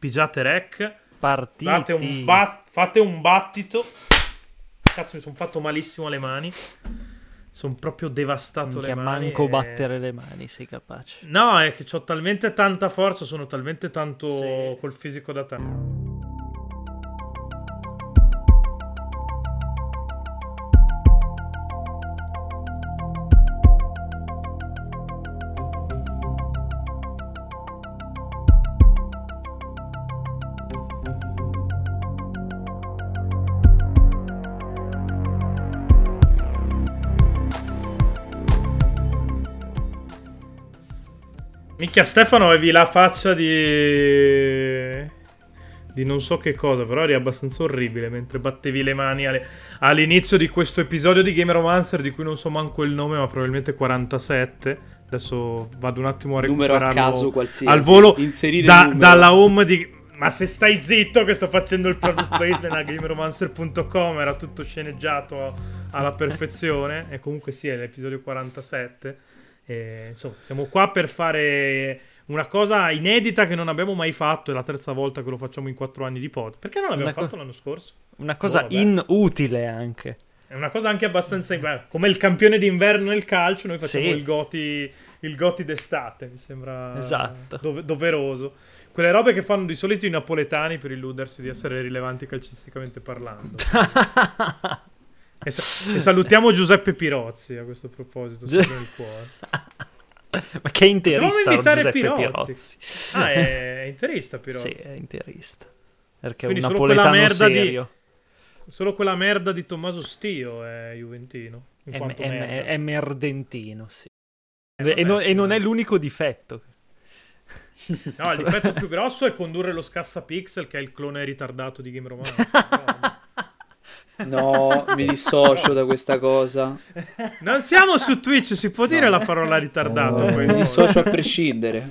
pigiate rec, Partiti. fate un, bat- fate un battito. Cazzo, mi sono fatto malissimo alle mani. Sono proprio devastato Minchia, le mani. manco e- battere le mani, sei capace. No, è che ho talmente tanta forza, sono talmente tanto Sì. col fisico da te. Minchia, Stefano avevi la faccia di... di non so che cosa, però eri abbastanza orribile mentre battevi le mani alle- all'inizio di questo episodio di Game Romancer di cui non so manco il nome, ma probabilmente 47. Adesso vado un attimo a Numero a recuperarlo caso qualsiasi. al volo Inserire da- dalla home di... Ma se stai zitto che sto facendo il product placement a gameromancer.com era tutto sceneggiato alla perfezione e comunque sì, è l'episodio 47 e, insomma, siamo qua per fare una cosa inedita che non abbiamo mai fatto. È la terza volta che lo facciamo in quattro anni di pod. Perché non l'abbiamo co- fatto l'anno scorso? Una cosa vabbè. inutile anche. È una cosa anche abbastanza. beh, come il campione d'inverno nel calcio, noi facciamo Sì. il Goti. Il Goti d'estate, mi sembra Esatto. dove- doveroso. Quelle robe che fanno di solito i napoletani per illudersi di essere rilevanti calcisticamente parlando. e, sa- e salutiamo Giuseppe Pirozzi a questo proposito, cuore. Ma che interista Giuseppe Pirozzi. Pirozzi. Ah, è interista Pirozzi. Sì, è interista. Perché è Quindi un solo quella napoletano merda di- serio. Solo quella merda di Tommaso Stio è Juventino. In È, è- merda. è merdentino, sì. Eh, e, non, e non è l'unico difetto. No, il difetto più grosso è condurre lo Scassapixel, che è il clone ritardato di Game Romancer. No, mi dissocio da questa cosa. non siamo su Twitch, si può dire la parola ritardato. No. Mi dissocio a prescindere.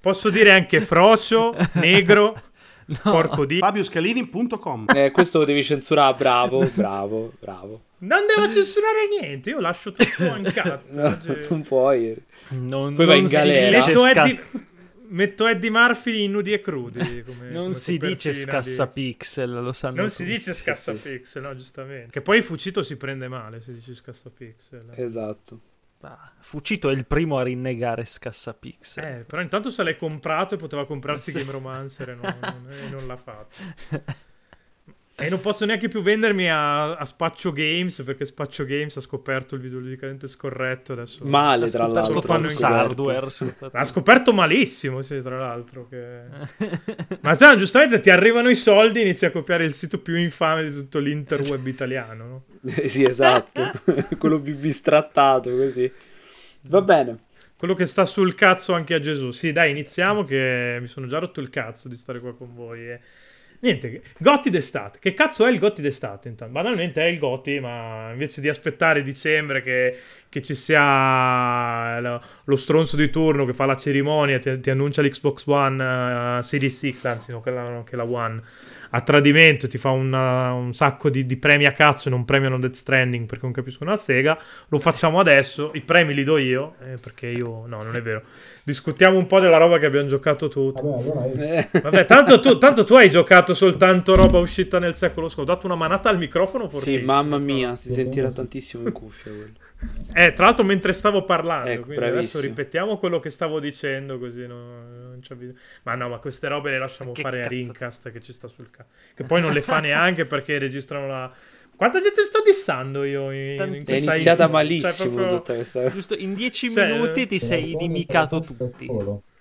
Posso dire anche frocio, negro, No. porco di... FabioScalini.com Eh, questo lo devi censurare, bravo, bravo, bravo. Non devo censurare niente, io lascio tutto in cat. No, non puoi. Non, Poi vai non in si galera. sca- Eddie, metto Eddie Murphy in nudi e crudi. come- non come si dice copertina di- scassapixel, lo sanno Non si tutti. dice scassapixel, no, giustamente. Che poi Fucito si prende male se dici scassapixel. Esatto. Ah, Fucito è il primo a rinnegare scassapixel. Eh, però intanto se l'hai comprato e poteva comprarsi Sì. Game Romancer e non, non- e non l'ha fatto. E non posso neanche più vendermi a, a Spaccio Games perché Spaccio Games ha scoperto il videologicamente scorretto adesso. Male, Ha tra l'altro. lo fanno il in scoperto. hardware. L'ha scoperto malissimo, sì, tra l'altro. Che... Ma sai, giustamente ti arrivano i soldi inizi a copiare il sito più infame di tutto l'interweb italiano, no? Eh, sì, esatto. Quello più bistrattato così. Va bene. Quello che sta sul cazzo anche a Gesù. Sì, dai, iniziamo che mi sono già rotto il cazzo di stare qua con voi. E... Niente, Gotti d'estate. Che cazzo è il Gotti d'estate? Intanto? Banalmente è il Gotti, ma invece di aspettare dicembre che, che ci sia lo, lo stronzo di turno che fa la cerimonia, ti, ti annuncia l'Xbox One uh, Series X, anzi no, quella, no, che la One, a tradimento ti fa una- un sacco di, di premi a cazzo e non premiano Death Stranding perché non capiscono la sega. Lo facciamo adesso, i premi li do io, eh, perché io... No, non è vero. Discutiamo un po' della roba che abbiamo giocato tutti. Vabbè, allora io- Eh, Vabbè, tanto tu, tanto tu hai giocato soltanto roba uscita nel secolo scorso. Ho dato una manata al microfono sì, fortissimo. mamma mia, si Sì, sentirà sì. tantissimo in cuffia quello. Eh, tra l'altro mentre stavo parlando, Ecco, quindi adesso bravissimo. ripetiamo quello che stavo dicendo così no- non c'è bisogno. Ma no, ma queste robe le lasciamo fare a cazzo- Rincast che ci sta sul cazzo. Che poi non le fa neanche perché registrano la... Quanta gente sto dissando io in, in Tantissimo. È iniziata intro? malissimo Cioè, proprio- tutta questa Giusto, in dieci Cioè, minuti ti per sei inimicato tutti.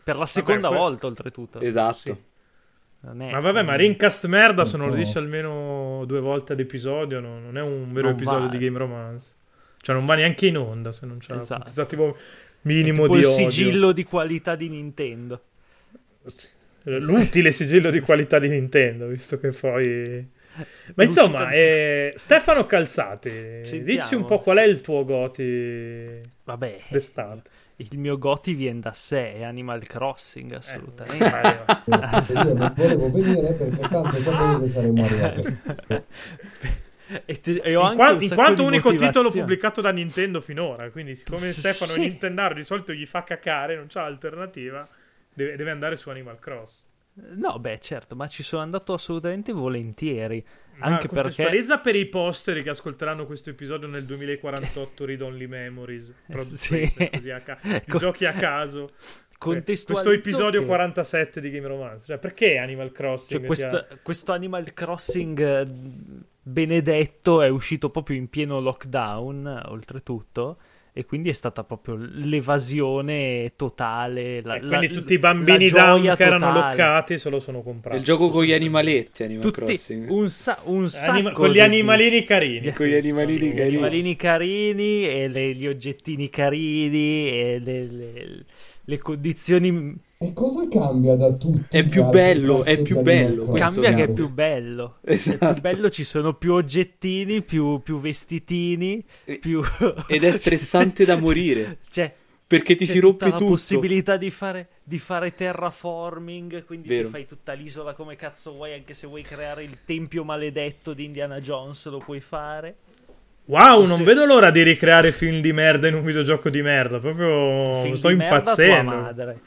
Per la seconda que- volta, oltretutto. Esatto. Sì. È- Ma vabbè, ma Rincast merda se non lo dici almeno due volte ad episodio no- non è un vero Non episodio vale. di Game Romance. Cioè non va neanche in onda se non c'è Esatto. un È minimo tipo di il odio. sigillo di qualità di Nintendo. L'utile sigillo di qualità di Nintendo, visto che poi... Ma È insomma, eh, Stefano Calzati, Sentiamo. dici un po' qual è il tuo goti Vabbè, d'estate. il mio goti viene da sé, è Animal Eh, Crossing, assolutamente. assolutamente. Io non volevo venire perché tanto sapevo che saremmo arrivati e, te- e ho in, anche qua- un in quanto unico titolo pubblicato da Nintendo finora, quindi siccome Stefano Sì. è Nintendaro di solito gli fa cacare, non c'ha alternativa, deve, deve andare su Animal Cross. No, beh, certo, ma ci sono andato assolutamente volentieri. Ma Anche perché per i posteri che ascolteranno questo episodio nel 2048 Read Only Memories product Sì. ca- di Co- giochi a caso contestualizzo questo episodio che- 47 di Game Romance cioè perché Animal Crossing Cioè, ti ha- questo, questo Animal Crossing eh, benedetto è uscito proprio in pieno lockdown, oltretutto, e quindi è stata proprio l'evasione totale. La, E quindi la- tutti i bambini la down che erano totale. loccati se lo sono comprati Il gioco con gli animaletti, Animal Tutti, Crossing. un, sa- un sacco Anima- con gli di- animalini carini Con gli animalini Sì, gli carini. animalini carini e le- gli oggettini carini e le, le- le condizioni E cosa cambia da tutti? È più bello, è più bello, questo cambia che è più bello è Esatto. più bello ci sono più oggettini più, più vestitini E- più... Ed è stressante da morire. cioè Perché ti c'è si rompe tutta la tutto. possibilità di fare, di fare terraforming quindi Vero. ti fai tutta l'isola come cazzo vuoi anche se vuoi creare il tempio maledetto di Indiana Jones lo puoi fare wow non Se- vedo l'ora di ricreare film di merda in un videogioco di merda proprio Film sto di merda a tua impazzendo madre merda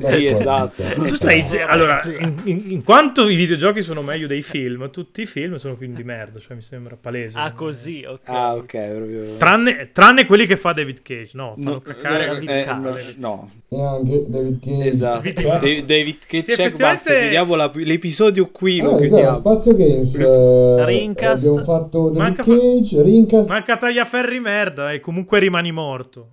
Sì, è esatto. stai Cazzo. allora in, in- in quanto i videogiochi sono meglio dei film tutti i film sono film di merda cioè mi sembra palese ah così ok Ah, ok, proprio... tranne, tranne quelli che fa David Cage no fanno No, cacare eh, David eh, Cage. no, E anche David Cage. esatto. Cioè, David, David che Sì, c'è, effettivamente- basta, chiudiamo la- l'episodio qui, lo Ah, vero, chiudiamo. Spazio Games. eh, Rincast. Abbiamo fatto David Manca Cage, Rincast. Manca tagliaferri merda e comunque rimani morto.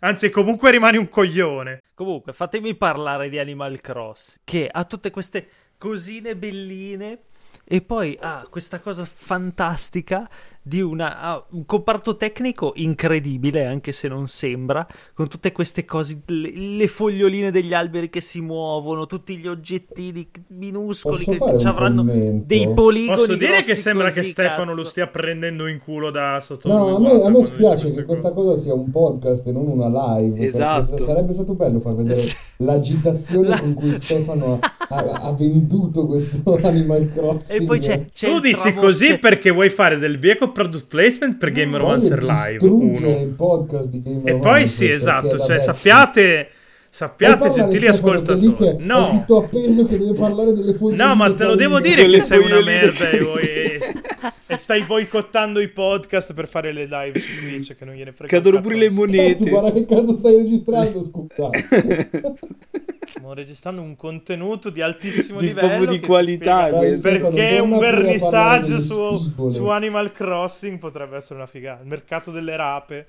Anzi, comunque rimani un coglione. Comunque, fatemi parlare di Animal Cross, che ha tutte queste cosine belline e poi ha questa cosa fantastica di una, un comparto tecnico incredibile, anche se non sembra, con tutte queste cose, le, le foglioline degli alberi che si muovono, tutti gli oggettini minuscoli Posso che avranno commento? dei poligoni Posso dire che sembra così, che Stefano cazzo. lo stia prendendo in culo da sotto No, a me, a me spiace che questa cosa sia un podcast e non una live. Esatto. Sarebbe stato bello far vedere l'agitazione La- con cui Stefano ha, ha venduto questo Animal Crossing. E poi c'è, c'è Tu dici tramo- così c'è- perché vuoi fare del bieco product placement per Game Voglio Romancer Live. distruggere Uno. il podcast di Game E Romancer, poi sì, esatto. Cioè, sappiate, sappiate gentili che ascoltatori. che è No, tutto appeso che deve parlare delle foglie no, ma te lo devo dire che sei una merda e, che- vuoi- e stai boicottando i podcast per fare le live su Twitch che non gliene frega. Cadono pure le monete. Cazzo, guarda che cazzo stai registrando, scusa. Stiamo registrando un contenuto di altissimo Di livello. proprio di qualità. Stefano, Perché un vernissaggio su, su Animal Crossing potrebbe essere una figata. Il mercato delle rape.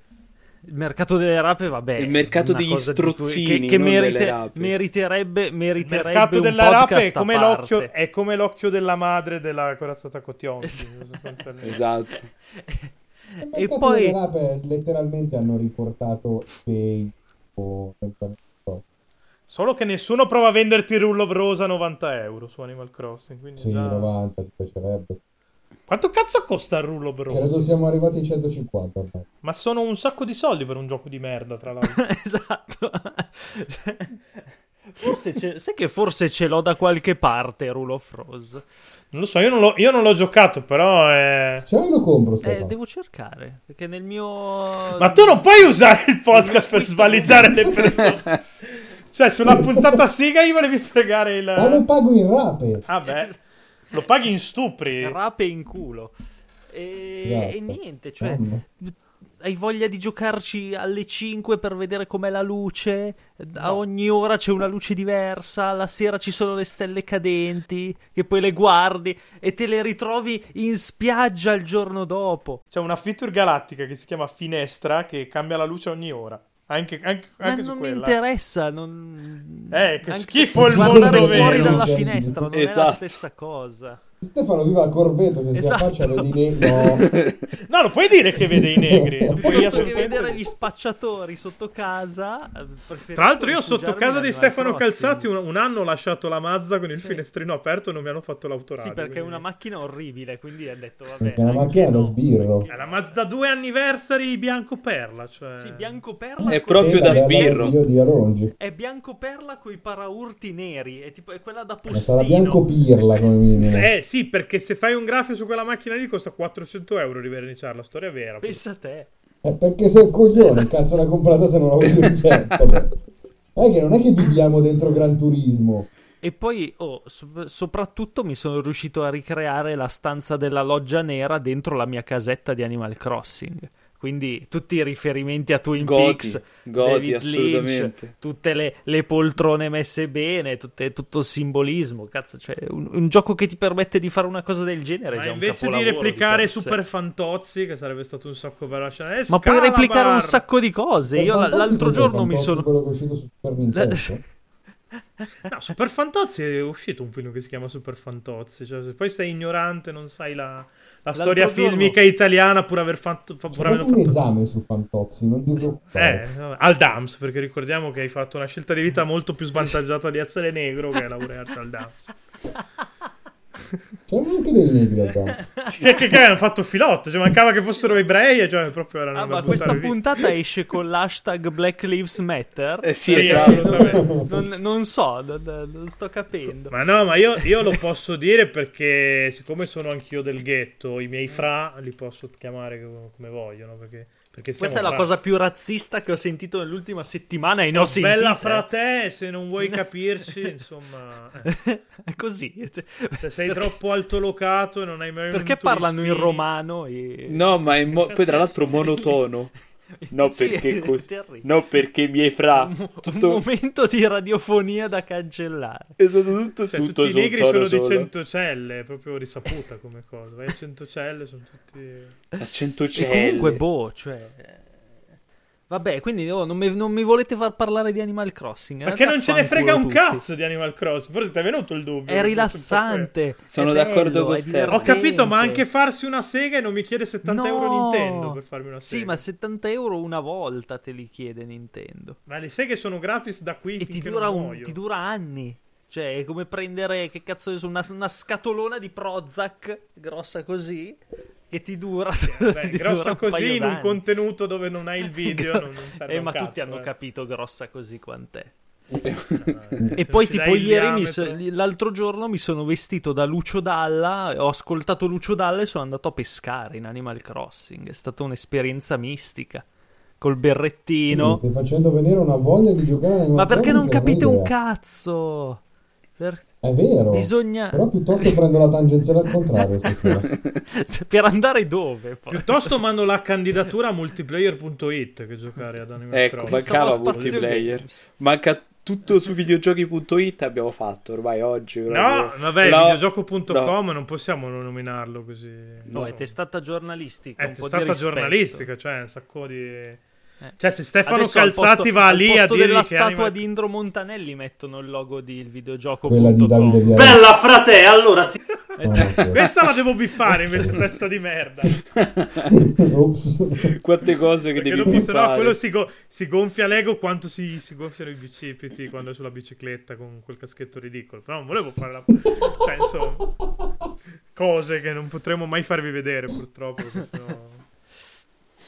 Il mercato delle rape, vabbè. Il mercato degli strozzini, che, che merite- rape. meriterebbe, Il meriterebbe mercato un della rape è come, l'occhio, è come l'occhio della madre della corazzata Cotion. Esatto. sostanzialmente. Esatto. Il E mercato poi- delle rape letteralmente hanno riportato eBay o Solo che nessuno prova a venderti il rullo of rosa a 90 euro su Animal Crossing. Quindi sì, già- 90 ti piacerebbe. Quanto cazzo costa il rullo rosa? Credo siamo arrivati ai 150 ormai. Ma sono un sacco di soldi per un gioco di merda, tra l'altro. esatto. Forse ce- sai che forse ce l'ho da qualche parte Rule of Rose. non lo so, io non l'ho, io non l'ho giocato, però è... Ce l'hai lo compro, Eh, devo cercare, perché nel mio... Ma tu non puoi usare il podcast per svaligiare le persone. Cioè, sulla puntata siga gli volevi fregare il... Ma lo pago in rape. Ah beh, lo paghi in stupri. Rape in culo. E, Esatto. e niente, cioè... Mamma. Hai voglia di giocarci alle 5 per vedere com'è la luce? A ogni ora c'è una luce diversa, la sera ci sono le stelle cadenti, che poi le guardi e te le ritrovi in spiaggia il giorno dopo. C'è una feature galattica che si chiama Finestra che cambia la luce ogni ora. Anche, anche, Ma anche su non mi quella. interessa, non... Eh, che anche schifo il guardare mondo fuori vero. dalla finestra non è la Esatto. stessa cosa. Stefano viva a Corveto, se si Esatto. affaccia vedi ne- No. No, non puoi dire che vede i negri. Non puoi che assolutamente vedere gli spacciatori sotto casa, eh, Tra l'altro, io sotto casa di Stefano. Calzati un, un anno ho lasciato la Mazda con il Sì. finestrino aperto e non mi hanno fatto l'autoradio. Sì, perché è quindi- una macchina orribile, quindi ha detto vabbè. Perché è una macchina da sbirro. È la Mazda 2 anniversary bianco perla. Cioè... Sì, bianco perla. È con- proprio da sbirro. Io di Alongi. È bianco perla con i paraurti neri. È tipo è quella da Ma postino. sarà bianco pirla come minimo. Eh sì, perché se fai un graffio su quella macchina lì costa 400 euro riverniciarla, storia vera. Pensa a te. Eh, perché sei un coglione, Esatto. cazzo l'hai comprata se non la dire. Cioè, vabbè. È che non è che viviamo dentro Gran Turismo. E poi, oh, so- soprattutto mi sono riuscito a ricreare la stanza della loggia nera dentro la mia casetta di Animal Crossing. Quindi tutti i riferimenti a Twin Goti, Peaks, goti. Lynch, tutte le, le poltrone messe bene, tutte- tutto il simbolismo. Cazzo, cioè, un, un gioco che ti permette di fare una cosa del genere è Ma già un invece di replicare sé. Super Fantozzi, che sarebbe stato un sacco per la scena, eh, Ma puoi replicare un sacco di cose. Io Per l'altro giorno mi sono. quello che è uscito su Super Nintendo. No, Super Fantozzi è uscito un film che si chiama Super Fantozzi. Cioè, se poi sei ignorante, non sai la, la storia giorno- filmica italiana, pur aver fatto. C'è Pur aver proprio un fatto... esame su Fantozzi, non ti preoccupare. Eh, al DAMS, perché ricordiamo che hai fatto una scelta di vita molto più svantaggiata di essere negro che laurearsi al DAMS. C'erano anche dei negri al Dante. che, che, che hanno fatto filotto, cioè mancava che fossero ebrei e cioè proprio erano Ah, ma questa via. puntata esce con l'hashtag Black Lives Matter? Eh sì, Sì, esatto. assolutamente. Non, non so, non, non sto capendo. Ma no, ma io, io lo posso dire perché siccome sono anch'io del ghetto, i miei fra li posso chiamare come- vogliono, perché, Questa è la fra. cosa più razzista che ho sentito nell'ultima settimana e ne ho sentite. Bella fra te, se non vuoi capirci, insomma, eh. È così. se sei Perché- troppo altolocato e non hai mai Perché parlano in romano? E... No, ma è mo- poi tra l'altro monotono. No, Sì, perché terribile. No, perché i miei fra. Un, Tutto... un momento di radiofonia da cancellare. È stato tutto, Cioè, tutto tutti i negri sono di solo. Centocelle, è proprio risaputa come cosa. Vai a Centocelle, sono tutti... A cento E comunque, boh, cioè... Vabbè, quindi oh, non, mi, non mi volete far parlare di Animal Crossing? In Perché non ce ne frega un tutti. cazzo di Animal Crossing? Forse ti è venuto il dubbio. È rilassante. Sono è d'accordo bello, con Stefano. Ho capito, ma anche farsi una sega e non mi chiede 70 euro No! Nintendo per farmi una sega. Sì, ma 70 euro una volta te li chiede Nintendo. Ma le seghe sono gratis da qui E ti dura, un- ti dura anni. Cioè, è come prendere, che cazzo è, una, una scatolona di Prozac grossa così, che ti dura. Beh, ti grossa dura un così in un contenuto dove non hai il video non, non Eh, ma cazzo, tutti hanno eh. capito grossa così quant'è. Eh, E se poi ci tipo ieri, mi so- l'altro giorno mi sono vestito da Lucio Dalla, ho ascoltato Lucio Dalla e sono andato a pescare in Animal Crossing. È stata un'esperienza mistica. Col Mi berrettino. stai facendo venire una voglia di giocare a Animal Ma perché non capite un cazzo? Per- È vero. Bisogna... Però piuttosto prendo la tangenziale al contrario stasera. per andare dove? Poi? Piuttosto mando la candidatura a multiplayer.it che giocare ad Animal Ecco, Crossing. Mancava multiplayer. Games. Manca tutto su videogiochi.it abbiamo fatto ormai oggi. No, proprio. vabbè, No, videogioco.com non possiamo non nominarlo così. No, è testata giornalistica. È un po' di stata rispetto. giornalistica, cioè un sacco di... Cioè, se Stefano Adesso al Calzati posto- va lì a dire della che statua Animal... di Indro Montanelli mettono il logo di il videogioco. Quella di Davide Viale. Bella frate, allora ti... Eh, ok. Questa la devo biffare invece testa di merda. Ops. Quante cose che Perché devi dopo se no fare. quello si, go- si gonfia l'ego quanto si, si gonfiano i bicipiti quando è sulla bicicletta con quel caschetto ridicolo. Però non volevo fare la... cioè, insomma, cose che non potremo mai farvi vedere purtroppo. perché sennò...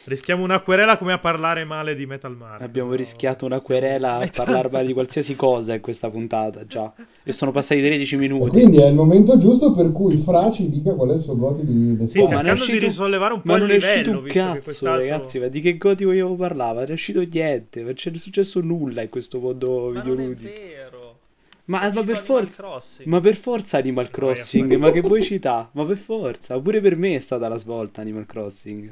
Rischiamo una querela come a parlare male di Metal Mario. Abbiamo No. rischiato una querela a Metal- parlare male di qualsiasi cosa in questa puntata già. E sono passati 13 E minuti. quindi è il momento giusto per cui Fra ci dica qual è il suo goti di Sì, Oh, d'estate. ma ne è cercando di uscito- risollevare un po' Ma il non è livello, uscito un cazzo, quest'altro- ragazzi. Ma di che goti vogliamo parlare? Non è uscito niente. Non c'è successo nulla in questo mondo Ma non è videoludico. vero. Ma, È ma uscito per Animal forza. Crossing. Ma per forza Animal Crossing, ma che vuoi citare? Ma per forza, pure per me è stata la svolta Animal Crossing.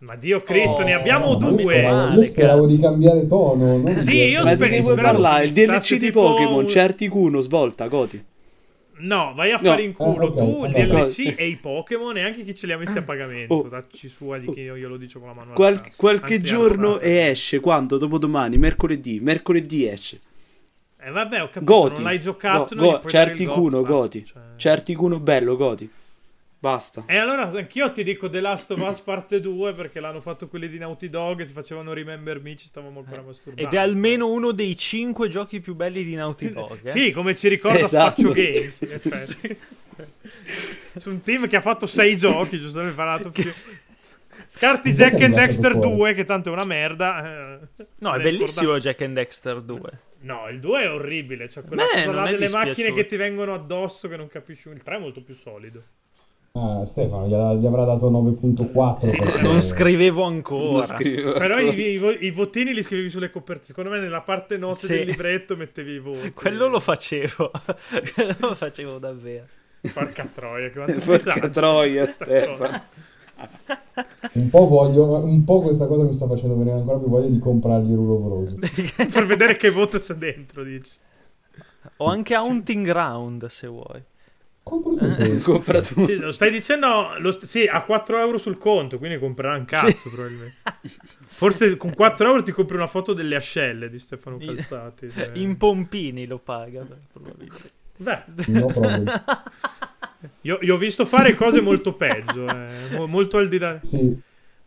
Ma Dio Cristo, Oh, ne abbiamo No, ma io due. speravo, io speravo di cambiare tono. non Sì, di io Ma di che speravo parlare? Il che DLC di tipo Pokémon, un- certi Kuno, svolta, goti. No, vai a No. fare in culo Ah, ok, tu, il allora. DLC e i Pokémon e anche chi ce li ha messi a pagamento. Oh. Dacci sua di chi io glielo dico con la mano Qual- qualche Anzi, giorno e esce quando? Dopodomani, mercoledì. Mercoledì esce. Eh vabbè, ho capito, Goti. non l'hai giocato, gli go- certi il basta, goti. cioè. Certi Kuno bello, goti. Basta. E allora anch'io ti dico The Last of Us parte 2 perché l'hanno fatto quelli di Naughty Dog e si facevano Remember Me, ci stavamo ancora masturbando. Ed è almeno uno dei cinque giochi più belli di Naughty Dog. eh? Sì, come ci ricorda Esatto. Spaccio Games, in effetti. Su un team che ha fatto sei giochi, giustamente parlato più... Scarti Jack and Dexter fuori? 2, che tanto è una merda. eh. No, è bellissimo Jack and Dexter 2. No, il 2 è orribile. Cioè quella Beh, delle dispiaciuto. macchine che ti vengono addosso che non capisci. Il 3 è molto più solido. Ah, Stefano gli, gli avrà dato 9.4 perché- Non scrivevo ancora. Non scrivo. Però i, i vo- i votini li scrivevi sulle copertine. Secondo me nella parte note Sì. del libretto mettevi i voti. Quello lo facevo. Quello lo facevo davvero. Porca troia, Porca disagio. troia, Stefano. Un po' voglio, un po' questa cosa mi sta facendo venire ancora più voglia di comprargli Rule of Rose. Per vedere che voto c'è dentro, dici. Ho anche Hunting Ground se vuoi. Compro tutto. Compra tu. Sì, lo stai dicendo? lo st- sì, ha 4 euro sul conto, quindi comprerà un cazzo Sì. probabilmente. Forse con 4 euro ti compri una foto delle ascelle di Stefano Calzati. cioè. In pompini lo paga. probabilmente. Beh, No io, io ho visto fare cose molto peggio, eh, mo- molto al di là. Sì,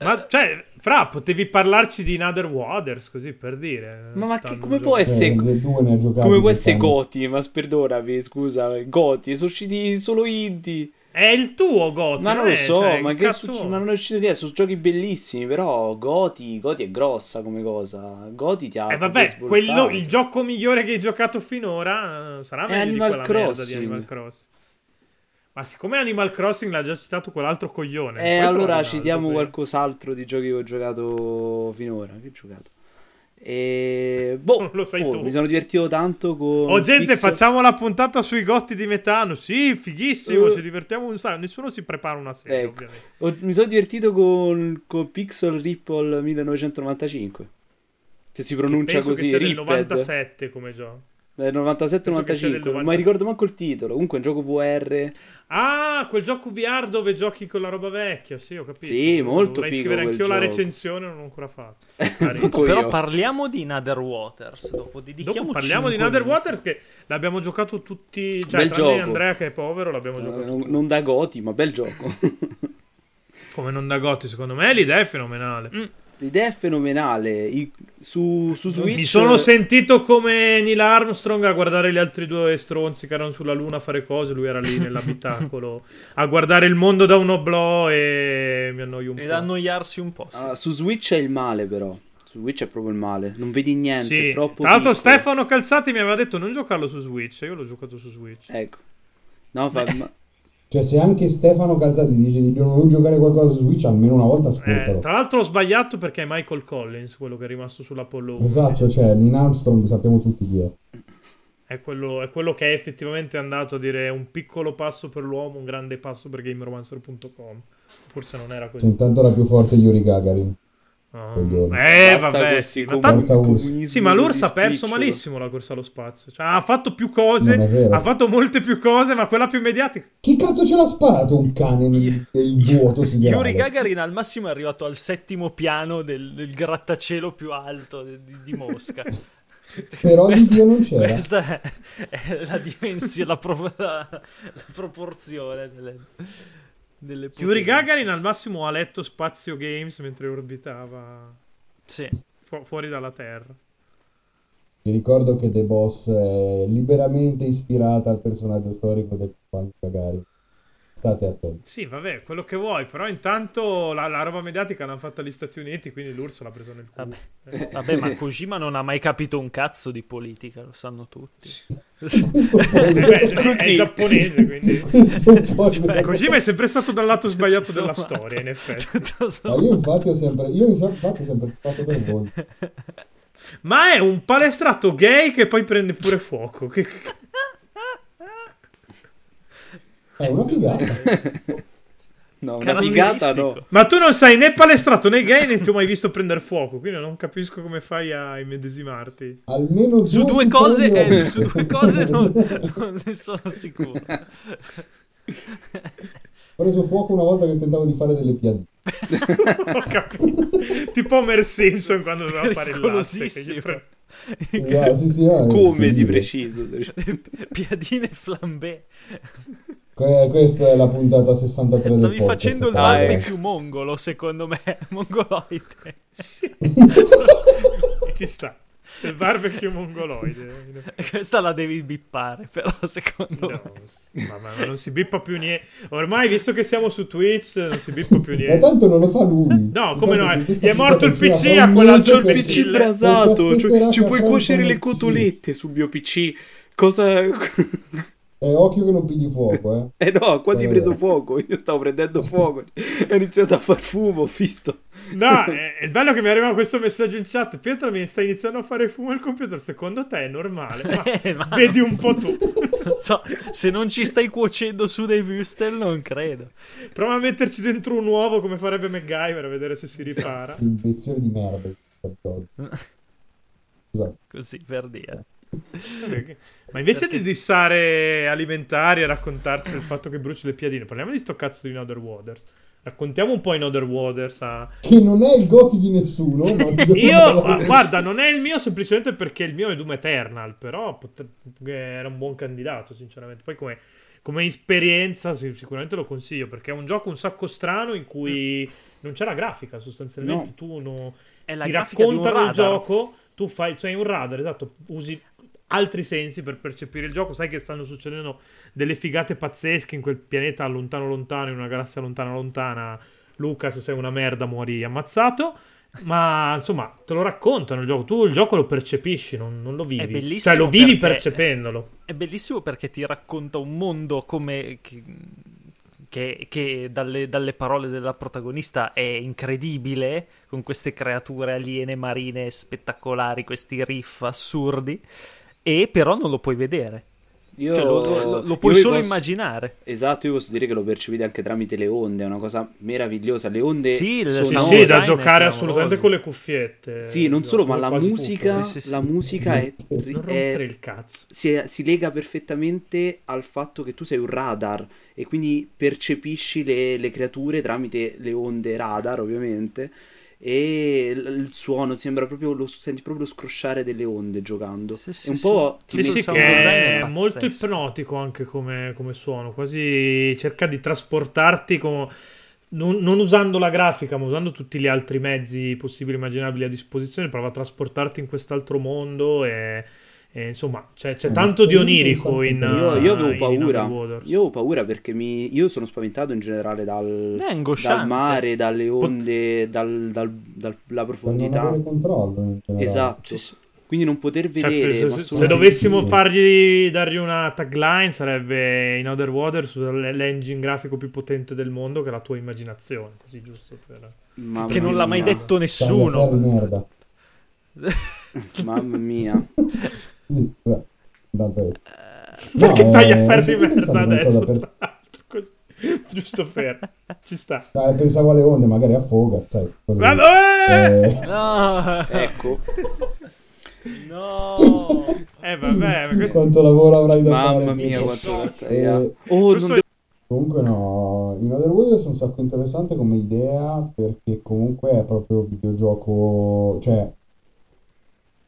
Ma, cioè, fra, potevi parlarci di Another Waters, così per dire. Ma, ma che, come un può essere... eh, le due ne ha giocate. Come può essere. Goti? Ma perdonami, scusa, Goti, sono usciti solo indie. È il tuo Gotti, Ma non lo so, Cioè, ma che succe- ma non è uscito idea, sono giochi bellissimi, però Goti, Goti è grossa come cosa. Goti ti ha Eh proprio vabbè, quello, il gioco migliore che hai giocato finora eh, sarà meglio Animal di quella merda di Crossing. Animal Crossing. Ma siccome Animal Crossing l'ha già citato quell'altro coglione. Eh, allora un citiamo altro, qualcos'altro di giochi che ho giocato finora. Che ho giocato? E... Boh, Non lo sai oh, tu. mi sono divertito tanto con... Oh gente, Pixel- facciamo la puntata sui gotti di metano. Sì, fighissimo, Uh. ci divertiamo un sacco. Nessuno si prepara una serie, Ecco. ovviamente. Ho- mi sono divertito con, con Pixel Ripple 1995. Se si pronuncia Penso che così, sia del Ripped. 97 come gioco. Del Penso che sia del 97-95, non 90. mi ricordo manco il titolo. Comunque è un gioco VR. Ah, quel gioco VR dove giochi con la roba vecchia. Sì, ho capito. Sì, molto Vorrei figo scrivere quel anch'io la recensione, non l'ho ancora fatto. Manco Però io. parliamo di Nether Waters. Dopo dedichiamo Dopo parliamo di Nether minuti. Waters che l'abbiamo giocato tutti, cioè Bel gioco. Andrea che è povero, l'abbiamo Eh, giocato non, non da Goti, ma bel gioco. come non da Gotti, secondo me l'idea è fenomenale. Mm. L'idea è fenomenale. I- su, su Switch. Mi sono sentito come Neil Armstrong a guardare gli altri due stronzi che erano sulla luna a fare cose, lui era lì nell'abitacolo a guardare il mondo da un oblò e mi annoio un Ed po'. annoiarsi un po'. sì. Ah, su Switch è il male, però. Su Switch è proprio il male. Non vedi niente. Sì, è troppo tra l'altro. Stefano Calzati mi aveva detto non giocarlo su Switch, io l'ho giocato su Switch. Ecco. No, fa- ma- Cioè, se anche Stefano Calzati dice di non giocare qualcosa su Switch, almeno una volta Eh, ascoltalo. tra l'altro ho sbagliato perché è Michael Collins quello che è rimasto sull'Apollo 11. Esatto, cioè, Neil Armstrong sappiamo tutti chi è. È quello, è quello che è effettivamente andato a dire un piccolo passo per l'uomo, un grande passo per GameRomancer.com. Forse non era Cioè, così. intanto era più forte Yuri Gagarin. Coglione. Eh, basta vabbè, sì, ma tanto- sì, ma l'URSS ha perso malissimo la corsa allo spazio. Cioè, ha fatto più cose, ha fatto molte più cose, ma quella più mediatica. Chi cazzo ce l'ha sparato un cane nel, nel vuoto siderale? Yuri Gagarin al massimo è arrivato al settimo piano del, del grattacielo più alto di, di- Mosca. Però lì Questa- Dio non c'era. Questa è, è la dimensione, la, pro- la- la proporzione delle, delle Yuri. Gagarin al massimo ha letto Spazio Games mentre orbitava Sì. fu- fuori dalla Terra. Vi ricordo che The Boss è liberamente ispirata al personaggio storico del compagno Gagarin. State attenti. Sì, vabbè, quello che vuoi, però intanto la, la roba mediatica l'hanno fatta gli Stati Uniti, quindi l'URSS l'ha preso nel culo. Vabbè. Vabbè, ma Kojima non ha mai capito un cazzo di politica, lo sanno tutti. Eh beh, è, giapponese, quindi... Eh, Kojima è sempre stato dal lato sbagliato della Insomma, storia, in effetti. tutto Ma io infatti ho sempre, io infatti ho sempre fatto per voi. Ma è un palestrato gay che poi prende pure fuoco. Che... È una figata. No, una figata no. Ma tu non sei né palestrato né gay né ti ho mai visto prendere fuoco, quindi non capisco come fai a immedesimarti. Almeno Su due cose, eh, su due cose non, non ne sono sicuro. Ho preso fuoco una volta che tentavo di fare delle piadine. Ho capito. tipo Homer Simpson quando doveva fare il latte. pre- Esatto, sì, sì, è Come di preciso. Piadine flambé. Que- questa è la puntata 63 del Stavi podcast. facendo il. Ah, barbecue mongolo, secondo me. Mongoloide. Sì. Ci sta. Il barbecue mongoloide. Questa la devi bippare, però, secondo No, me. ma, ma non si bippa più niente. Ormai, visto che siamo su Twitch, non si bippa più Ma niente. tanto non lo fa lui. No, come no, Tanto gli è morto il PC, uscirà ha fra un quella mese c'ho il PC brasato, Perché ci, puoi cuocere le cotolette sul mio PC. Cosa... E occhio che non pigli fuoco, eh. Eh no, ha quasi Eh. preso fuoco. Io stavo prendendo fuoco. Ho iniziato a far fumo, ho visto. No, è, è bello che mi arriva questo messaggio in chat. Pietro mi sta iniziando a fare fumo al computer. Secondo te è normale? Ma Eh, ma vedi un so. po' tu. Non so, se non ci stai cuocendo su dei Wüstel, non credo. Prova a metterci dentro un uovo come farebbe MacGyver a vedere se si ripara. L'invenzione di merda. Scusate. Così per dire. Ma invece di dissare alimentari e raccontarci il fatto che bruci le piadine, parliamo di sto cazzo di In Other Waters. Raccontiamo un po' In Other Waters a... Che non è il goti di nessuno, Io, guarda, non è il mio semplicemente perché il mio è Doom Eternal, però potre- era un buon candidato, sinceramente. Poi come, come esperienza sì, sicuramente lo consiglio, perché è un gioco un sacco strano in cui non c'è la grafica, sostanzialmente. No. Tu no- È la ti grafica di un raccontano il gioco, tu fai, cioè un radar, esatto, usi altri sensi per percepire il gioco, sai che stanno succedendo delle figate pazzesche in quel pianeta lontano lontano, in una galassia lontana lontana. Luca, se sei una merda muori ammazzato. Ma insomma, te lo raccontano il gioco. Tu il gioco lo percepisci, non, non lo vivi. È bellissimo cioè, lo vivi percependolo. È bellissimo perché ti racconta un mondo come che, che- che dalle, dalle parole della protagonista è incredibile, con queste creature aliene marine spettacolari, questi riff assurdi, e però non lo puoi vedere. Io, Cioè, lo, lo- lo- puoi solo posso- immaginare. Esatto, io posso dire che lo percepite anche tramite le onde, è una cosa meravigliosa. Le onde Sì, sono... Sì, sì, da è giocare assolutamente con le cuffiette. Sì, non solo, ma la musica. Sì, sì, sì. la musica è, Non è- rompere il cazzo. si, si lega perfettamente al fatto che tu sei un radar e quindi percepisci le, le creature tramite le onde radar, ovviamente. E il suono sembra proprio lo senti proprio lo scrosciare delle onde giocando. Sì, sì, e un sì. po' Sì, sì, che è è molto ipnotico anche come, come suono, quasi cerca di trasportarti come- non, non usando la grafica, ma usando tutti gli altri mezzi possibili e immaginabili a disposizione, prova a trasportarti in quest'alro mondo e, e, insomma c'è, c'è Eh, tanto di onirico in Io, io avevo paura. Io avevo paura perché mi, io sono spaventato in generale dal, dal mare, dalle onde, dal, dal- dalla per non profondità. avere controllo in generale. Esatto. Sì. Quindi non poter Cioè, vedere. se, ma se- se sì, dovessimo fargli dargli una tagline sarebbe in Other Waters l'engine grafico più potente del mondo che è la tua immaginazione, così giusto per... Mamma Che non l'ha mai detto nessuno. merda. Mamma mia. Sì, beh, tanto è- Perché No, taglia eh, ferri merda una adesso? per- così. Giusto per... Ci sta. Eh, pensavo alle onde, magari cosa vuoi? Vabbè! Eh, No, Ecco. no. Eh vabbè, que- quanto lavoro avrai da fare. Mamma mia, quanto. Eh, Oh, devo... Comunque no, in Other Waters è un sacco interessante come idea perché comunque è proprio videogioco, cioè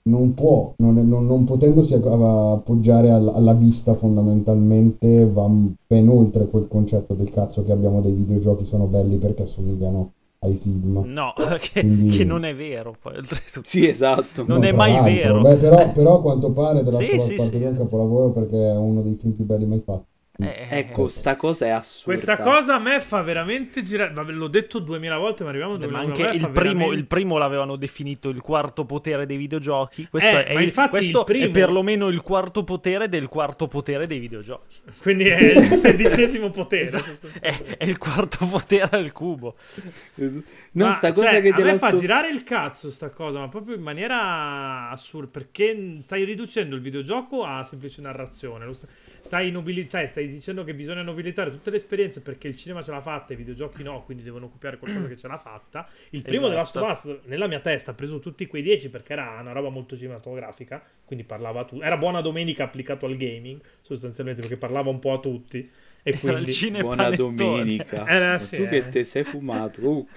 non può, non, è- non- non potendosi appoggiare al- alla vista fondamentalmente va ben oltre quel concetto del cazzo che abbiamo dei videogiochi sono belli perché assomigliano ai film. No, che, Quindi- che non è vero. Poi, oltretutto. Sì, esatto. Non No, è mai l'altro. vero. Beh, però, però a quanto pare The Last Sì, of Us sì, Part sì. 2 è un capolavoro perché è uno dei film più belli mai fatti. Eh, Ecco, sta cosa è assurda. Questa cosa a me fa veramente girare. Vabbè, l'ho detto duemila volte, ma arriviamo a ma 2001. anche il primo, veramente- il primo l'avevano definito il quarto potere dei videogiochi. Questo, Eh, è, ma il, infatti questo il primo- è perlomeno il quarto potere del quarto potere dei videogiochi. Quindi è il sedicesimo potere. Esatto. È, è il quarto potere al cubo. No, Ma, sta cosa cioè, che a me fa sto- girare il cazzo sta cosa, ma proprio in maniera assurda, perché stai riducendo il videogioco a semplice narrazione. Stai, nobili- cioè, stai dicendo che bisogna nobilitare tutte le esperienze perché il cinema ce l'ha fatta e i videogiochi no, quindi devono copiare qualcosa che ce l'ha fatta. Il primo della Esatto. Last of Us, nella mia testa, ha preso tutti quei 10 perché era una roba molto cinematografica, quindi parlava a tutti. Era buona domenica applicato al gaming, sostanzialmente, perché parlava un po' a tutti. E Era il quindi... cinema Buona domenica. Ma sì, tu eh. che te sei fumato. Uh,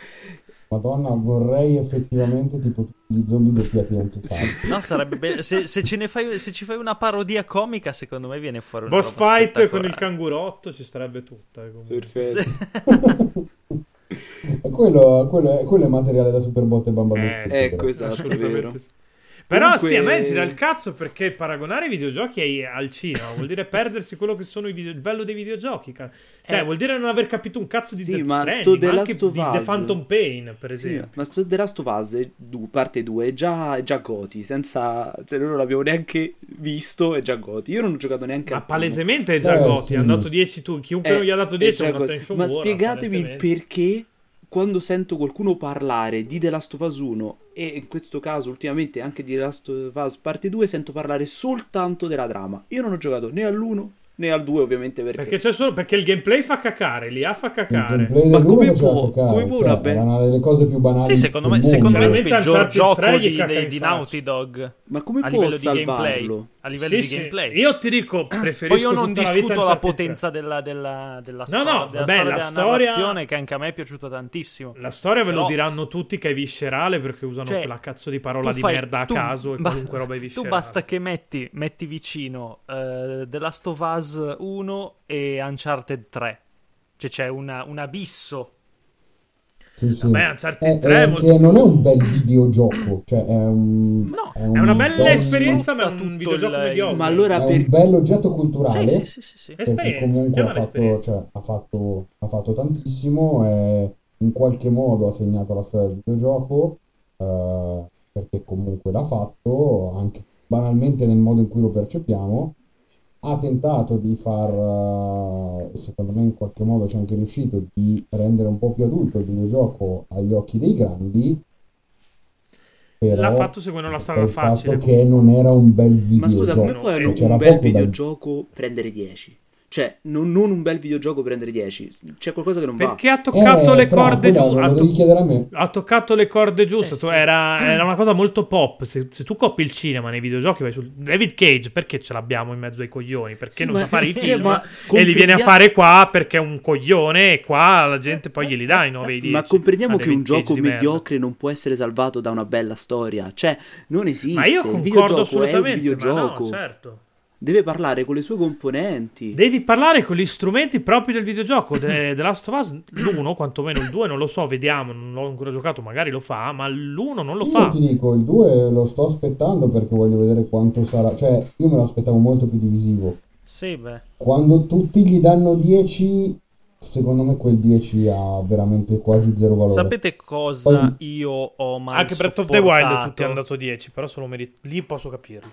Madonna, vorrei effettivamente tipo tutti gli zombie doppiati da Enzo. No, sarebbe bello. Se, se ce ne fai, se ci fai una parodia comica, secondo me viene fuori una Boss fight con il cangurotto ci starebbe tutta. eh, comunque. perfetto. Sì. E quello, quello è, quello è materiale da Superbot e Bamba Eh, ecco, esatto, Assolutamente vero. sì. Però Comunque- sì, a me gira il cazzo perché paragonare i videogiochi al cinema vuol dire perdersi quello che sono i video- il bello dei videogiochi. Cioè, Eh. vuol dire non aver capito un cazzo di Sì, Death ma Stranding, sto The ma anche Last of di The Us- Phantom Pain, per Sì, esempio. ma sto The Last of Us è du- parte 2 è già, è già Goti, senza... Cioè, noi non l'abbiamo neanche visto, è già Goti. Io non ho giocato neanche Ma palesemente è già Eh, Goti, sì. è andato 10 tu, chiunque non gli ha dato è 10 è attention Ma spiegatemi il perché quando sento qualcuno parlare di The Last of Us 1 e in questo caso ultimamente anche di The Last of Us parte 2 sento parlare soltanto della trama. Io non ho giocato né all'1 né al 2 ovviamente perché... Perché c'è solo perché il gameplay fa cacare, l'IA fa Il cacare. gameplay Ma come può? cacare, Come può cioè, una be- era una delle cose più banali Sì, secondo me, secondo me il peggior gioco 3 gli di, di. Naughty Dog. Ma come a può di gameplay. A livello Sì, di sì. gameplay. Io ti dico, preferisco Poi io non la discuto la 3. potenza della, della, della No, storia, no, della, vabbè, storia la della storia- narrazione che anche a me è piaciuta tantissimo. La storia ve lo Però- diranno tutti che è viscerale perché usano Cioè, quella cazzo di parola tu di fai- merda a tu- caso e ba- qualunque roba è Tu viscerale. basta che metti, metti vicino eh, The Last of Us 1 e Uncharted 3. Cioè c'è una- un abisso. Sì, sì. Vabbè, Uncharted È- 3 è è molto- che non è un bel videogioco, cioè è un... No, È una bella bel- esperienza, ma è un il- videogioco mediocre. Ma allora È per- un bello oggetto culturale. Sì, sì, sì, sì, sì. perché comunque ha fatto, cioè, ha, fatto, ha fatto tantissimo e in qualche modo ha segnato la storia del videogioco eh, perché comunque l'ha fatto anche banalmente nel modo in cui lo percepiamo ha tentato di far eh, secondo me in qualche modo ci è anche riuscito di rendere un po' più adulto il videogioco agli occhi dei grandi però L'ha fatto seguendo la strada il fatto facile. che non era un bel videogioco Ma scusa, come può eh, un c'era bel poco da- videogioco prendere 10? Cioè, non, non un bel videogioco prendere 10. C'è qualcosa che non va. Perché ha toccato Eh, le Fra, corde giuste. non lo devi chiedere a me Ha toccato le corde giuste. Eh, sì. era, era una cosa molto pop. Se, se tu copi il cinema nei videogiochi, vai sul David Cage. Perché ce l'abbiamo in mezzo ai coglioni? Perché Sì, non ma- sa fare i film ma e li viene a fare qua perché è un coglione. E qua la gente poi glieli dà i 9 e 10. Ma comprendiamo che un Cage gioco merda. mediocre non può essere salvato da una bella storia. Cioè, non esiste. Ma io il concordo videogioco è un assolutamente. Ma videogioco. no, certo. Deve parlare con le sue componenti. Devi parlare con gli strumenti propri del videogioco. The, The Last of Us l'1, quantomeno il 2, non lo so, vediamo. Non l'ho ancora giocato, magari lo fa. Ma l'1 non lo Io fa. ti dico, il 2 lo sto aspettando perché voglio vedere quanto sarà. Cioè, io me lo aspettavo molto più divisivo. Sì, beh. Quando tutti gli danno 10, secondo me quel 10 ha veramente quasi zero valore. Sapete cosa Poi- io ho mal Anche Breath of the Wild tutti hanno dato 10, però solo meri- lì posso capirlo.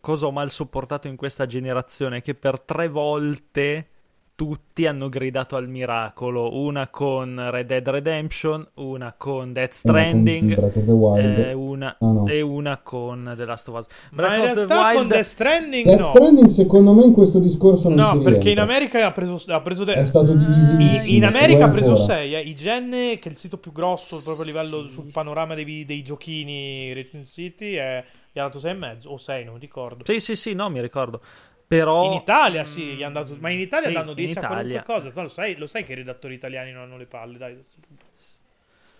Cosa ho mal sopportato in questa generazione? Che per tre volte tutti hanno gridato al miracolo. Una con Red Dead Redemption, una con Death Una con Stranding, of the Wild. eh, una, No, no. e una con The Last of Us. Ma Breath in of the realtà con Wild Death Stranding Death no. Stranding secondo me in questo discorso non No, ci perché in rientra. America ha preso, ha preso de- È stato in, divisivissimo. in America Lo ha preso ancora. 6. Eh. IGN, che è il sito più grosso proprio a livello Sì. sul panorama dei, dei giochini recensiti, è, gli ha dato 6,5 o 6, non ricordo. Sì, sì, sì, no, mi ricordo. Però... In Italia sì, gli hanno dato, ma in Italia Sì, danno in 10 a qualunque cosa. Tu lo, sai, lo sai che i redattori italiani non hanno le palle, dai.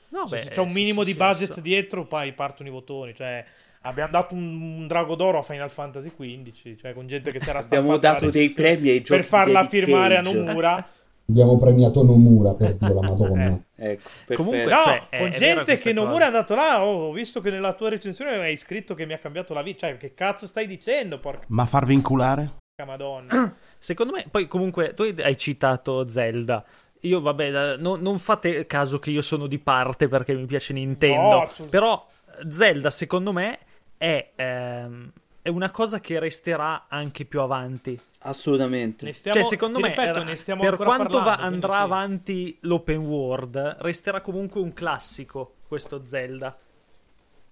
No, Cioè, beh, se c'è un minimo sì, di sì, budget so. dietro, poi partono i votoni. Cioè, abbiamo dato un, un drago d'oro a Final Fantasy XV, cioè con gente che si era Abbiamo stampata la dato dei premi ai giochi per farla firmare Cage. a Nomura. Abbiamo premiato Nomura per Dio la Madonna. Ecco, perfetto. Comunque- No, Cioè, è- con è gente che cosa. Nomura è andato là. Oh, ho visto che nella tua recensione hai scritto che mi ha cambiato la vita. Cioè, che cazzo stai dicendo, porca Ma farvi inculare? madonna? Secondo me, poi comunque tu hai citato Zelda. Io, vabbè, da- no- non fate caso che io sono di parte perché mi piace Nintendo. No, però Zelda, secondo me, è, ehm, è una cosa che resterà anche più avanti. Assolutamente. Stiamo, cioè, secondo me, ripeto, era- per quanto va- parlando, andrà quindi sì. avanti l'open world, resterà comunque un classico questo Zelda.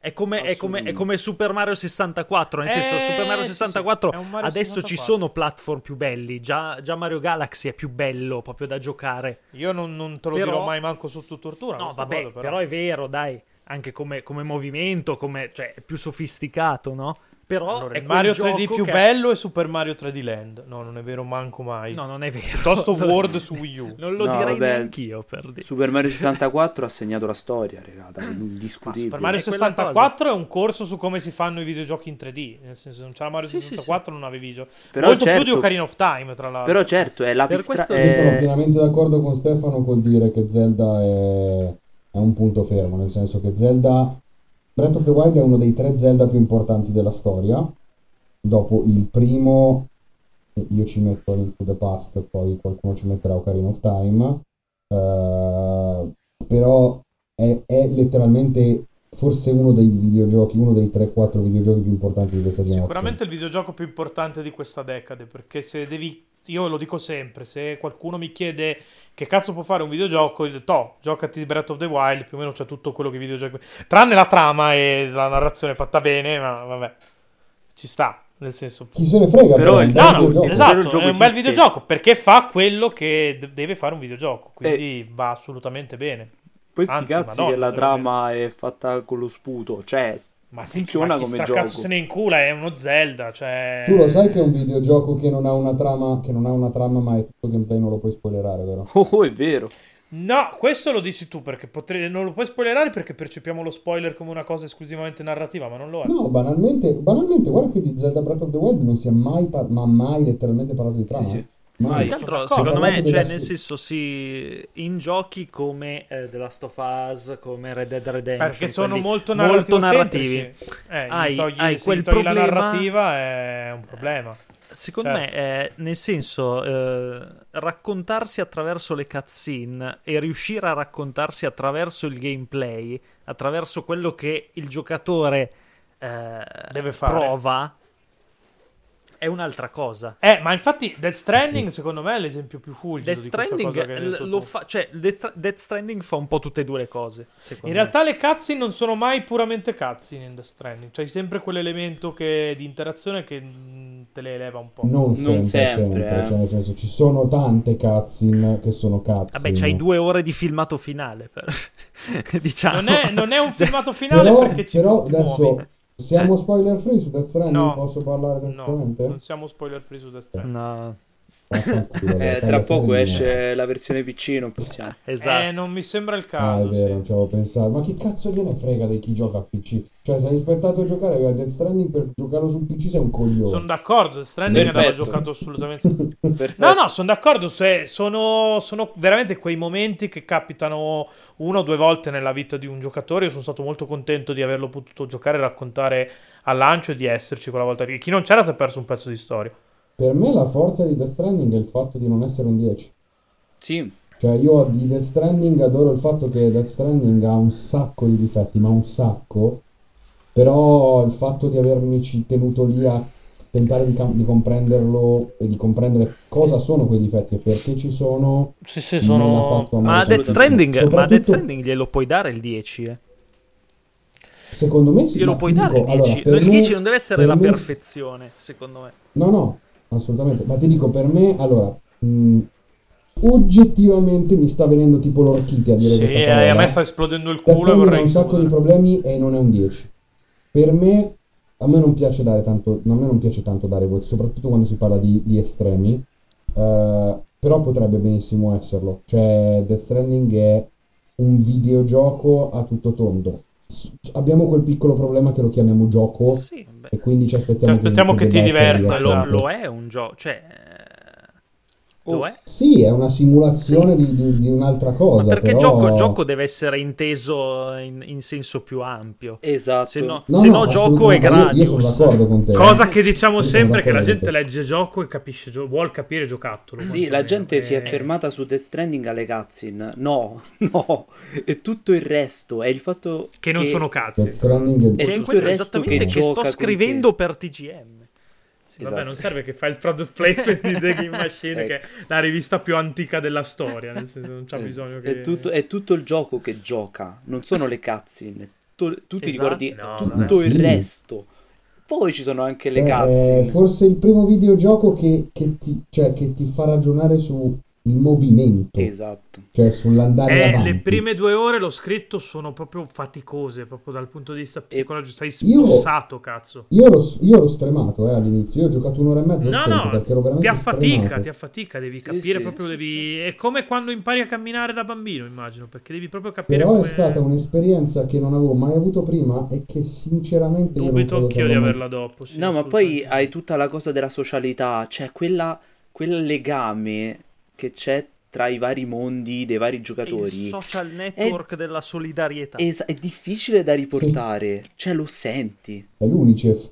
È come, è, come, è come Super Mario 64, nel senso Eh, Super Mario sì, sì, 64 è un Mario adesso ci 64. sono platform più belli, già, già Mario Galaxy è più bello proprio da giocare. Io non, non te lo Però- dirò mai manco sotto tortura. No, vabbè, cosa, però. è vero, dai, anche come, come movimento, come, cioè, è più sofisticato, no? Però Allora, è Mario 3D gioco più che- bello è Super Mario 3D Land. No, non è vero manco mai. No, non è vero. Piuttosto World su Wii U. Non lo No, direi vabbè. neanch'io per dire. Super Mario 64 ha segnato la storia, Ma indiscutibile. Super Mario È quella 64 è un corso su come si fanno i videogiochi in 3D. Nel senso, se non c'era Mario Sì, sì, 64, non avevi gioco. Però Molto più di certo- Ocarina of Time, tra l'altro. Però certo, è la Per pistra- questo- Io sono è- pienamente d'accordo con Stefano col dire che Zelda è, è un punto fermo, nel senso che Zelda Breath of the Wild è uno dei tre Zelda più importanti della storia. Dopo il primo, io ci metto Link to the Past, poi qualcuno ci metterà Ocarina of Time. Eh, però è, è letteralmente forse uno dei videogiochi, uno dei 3-4 videogiochi più importanti di questa generazione. Sicuramente il videogioco più importante di questa decade, perché se devi, io lo dico sempre, se qualcuno mi chiede che cazzo può fare un videogioco, io dico, "Toh, giocati Breath of the Wild, più o meno c'è tutto quello che i videogiochi... Tranne la trama e la narrazione fatta bene, ma vabbè, ci sta, nel senso... Chi se ne frega, Però però, è bel No, no, esatto, è un bel esiste. videogioco, perché fa quello che d- deve fare un videogioco, quindi va assolutamente bene. Poi sti Anzi, cazzi madonna, che la trama è fatta con lo sputo, cioè Ma sì, funziona ma chi come sta gioco. cazzo se ne incula, è uno Zelda, cioè... Tu lo sai che è un videogioco che non ha una trama, che non ha una trama, ma è tutto gameplay, non lo puoi spoilerare, vero? Oh, oh, è vero. No, questo lo dici tu perché potre- non lo puoi spoilerare perché percepiamo lo spoiler come una cosa esclusivamente narrativa, ma non lo è. No, banalmente, banalmente, guarda che di Zelda Breath of the Wild non si è mai, par- ma mai letteralmente parlato di trama. Sì, sì. Mai. Sono secondo me, cioè, nel senso, si in giochi come eh, The Last of Us, come Red Dead Redemption, Perché sono molto, molto narrativi. narrativi. Eh, Hai- togli, hai quel togli la problema- narrativa è un problema. Secondo Certo. me, eh, nel senso, eh, raccontarsi attraverso le cutscene e riuscire a raccontarsi attraverso il gameplay, attraverso quello che il giocatore eh, Deve fare. prova, è un'altra cosa. Eh, ma infatti Death Stranding secondo me è l'esempio più fulgido Death di questa Stranding, lo fa, cioè, Death, Death Stranding fa un po' tutte e due le cose. In me. realtà le cutscene non sono mai puramente cutscene in Death Stranding, c'hai sempre quell'elemento che- di interazione che mm, te le eleva un po'. Non sempre, sempre, sempre, eh. cioè nel senso ci sono tante cutscene che sono cutscene. Vabbè, c'hai due ore di filmato finale. Per... diciamo. Non è, non è un filmato finale Però, perché ci però adesso muovi. Siamo spoiler free su Death Stranding? No. Posso parlare No, tranquillamente? non siamo spoiler free su Death Stranding. No, Eh, tra poco esce la versione PC, non possiamo. esatto. Eh, non mi sembra il Ah, caso. è vero, sì. non ci avevo pensato. Ma che cazzo gliene frega di chi gioca a PC? Cioè, se hai aspettato a giocare a Death Stranding per giocarlo sul PC sei un coglione. Sono d'accordo, Death Stranding Perfetto. giocato assolutamente. No, no, sono d'accordo. cioè, sono, sono veramente quei momenti che capitano una o due volte nella vita di un giocatore. Io sono stato molto contento di averlo potuto giocare e raccontare al lancio e di esserci quella volta. lì. Chi non c'era si è perso un pezzo di storia. Per me la forza di Death Stranding è il fatto di non essere un 10. Sì, Cioè, io di Death Stranding adoro il fatto che Death Stranding ha un sacco di difetti, ma un sacco. Però il fatto di avermi ci tenuto lì a tentare di, cam- di comprenderlo e di comprendere cosa sono quei difetti e perché ci sono, Sì, sì, sono. Ma Death. Stranding, ma Death Soprattutto- Stranding glielo puoi dare il 10, eh. Secondo me sì, Glielo ma puoi dare dico, il allora, 10. per il me- 10 non deve essere la me- perfezione, secondo me. No, no, assolutamente. Ma ti dico, per me, allora, mh, oggettivamente mi sta venendo tipo l'orchite a dire Sì, questa eh, parola. a me sta esplodendo il culo ha un sacco di problemi e non è un 10. Per me, a me non piace dare tanto, a me non piace tanto dare voti, soprattutto quando si parla di, di estremi. eh, però potrebbe benissimo esserlo. Cioè, Death Stranding è un videogioco a tutto tondo. S- abbiamo quel piccolo problema che lo chiamiamo gioco Sì, e quindi ci aspettiamo, Ci aspettiamo che ti debba essere diverta, lo, lo è un gioco, cioè... eh, Oh. Lo è? Sì, è una simulazione di, di- di un'altra Ma cosa. perché però... gioco, gioco deve essere inteso in, in senso più ampio. esatto. Se no, No, se no, no gioco è assolutamente, io-. Io, sono d'accordo con te. Cosa che diciamo Io sempre che la gente legge gioco e capisce gio- vuol capire giocattolo. Sì, la gente si è Eh, fermata su Death Stranding alle cutscene. No, no, e tutto il resto è il fatto Che non sono cazzi. Death Stranding E Che è tutto il resto esattamente che che, sto scrivendo per TGM. Sì, Vabbè, Esatto. non serve che fai il product placement di The Game Machine, Ecco. che è la rivista più antica della storia. Nel senso, non c'è Eh, bisogno che. è, tutto, è tutto il gioco che gioca, non sono le cutscene. Tu, tu ti Esatto. ricordi No, tutto vabbè. il Sì. resto. Poi ci sono anche le è forse il primo videogioco che, che ti, cioè, che ti fa ragionare sul movimento, Esatto. cioè sull'andare Eh, avanti. le prime due ore l'ho scritto sono proprio faticose, proprio dal punto di vista psicologico. Sei Io- spossato, cazzo. Io ero, io ero stremato eh, all'inizio, io ho giocato un'ora e mezza No, no, perché ero ti veramente affatica, stremato. ti affatica, devi Sì, capire sì, proprio, sì, devi... È come quando impari a camminare da bambino, immagino, perché devi proprio capire Però come... è stata un'esperienza che non avevo mai avuto prima e che sinceramente io non Dubito anch'io di averla dopo. sì, no, ma poi hai tutta la cosa della socialità, cioè quella, quel legame che c'è tra i vari mondi dei vari Il giocatori social network della solidarietà. è, è difficile da riportare, cioè lo senti. È l'Unicef.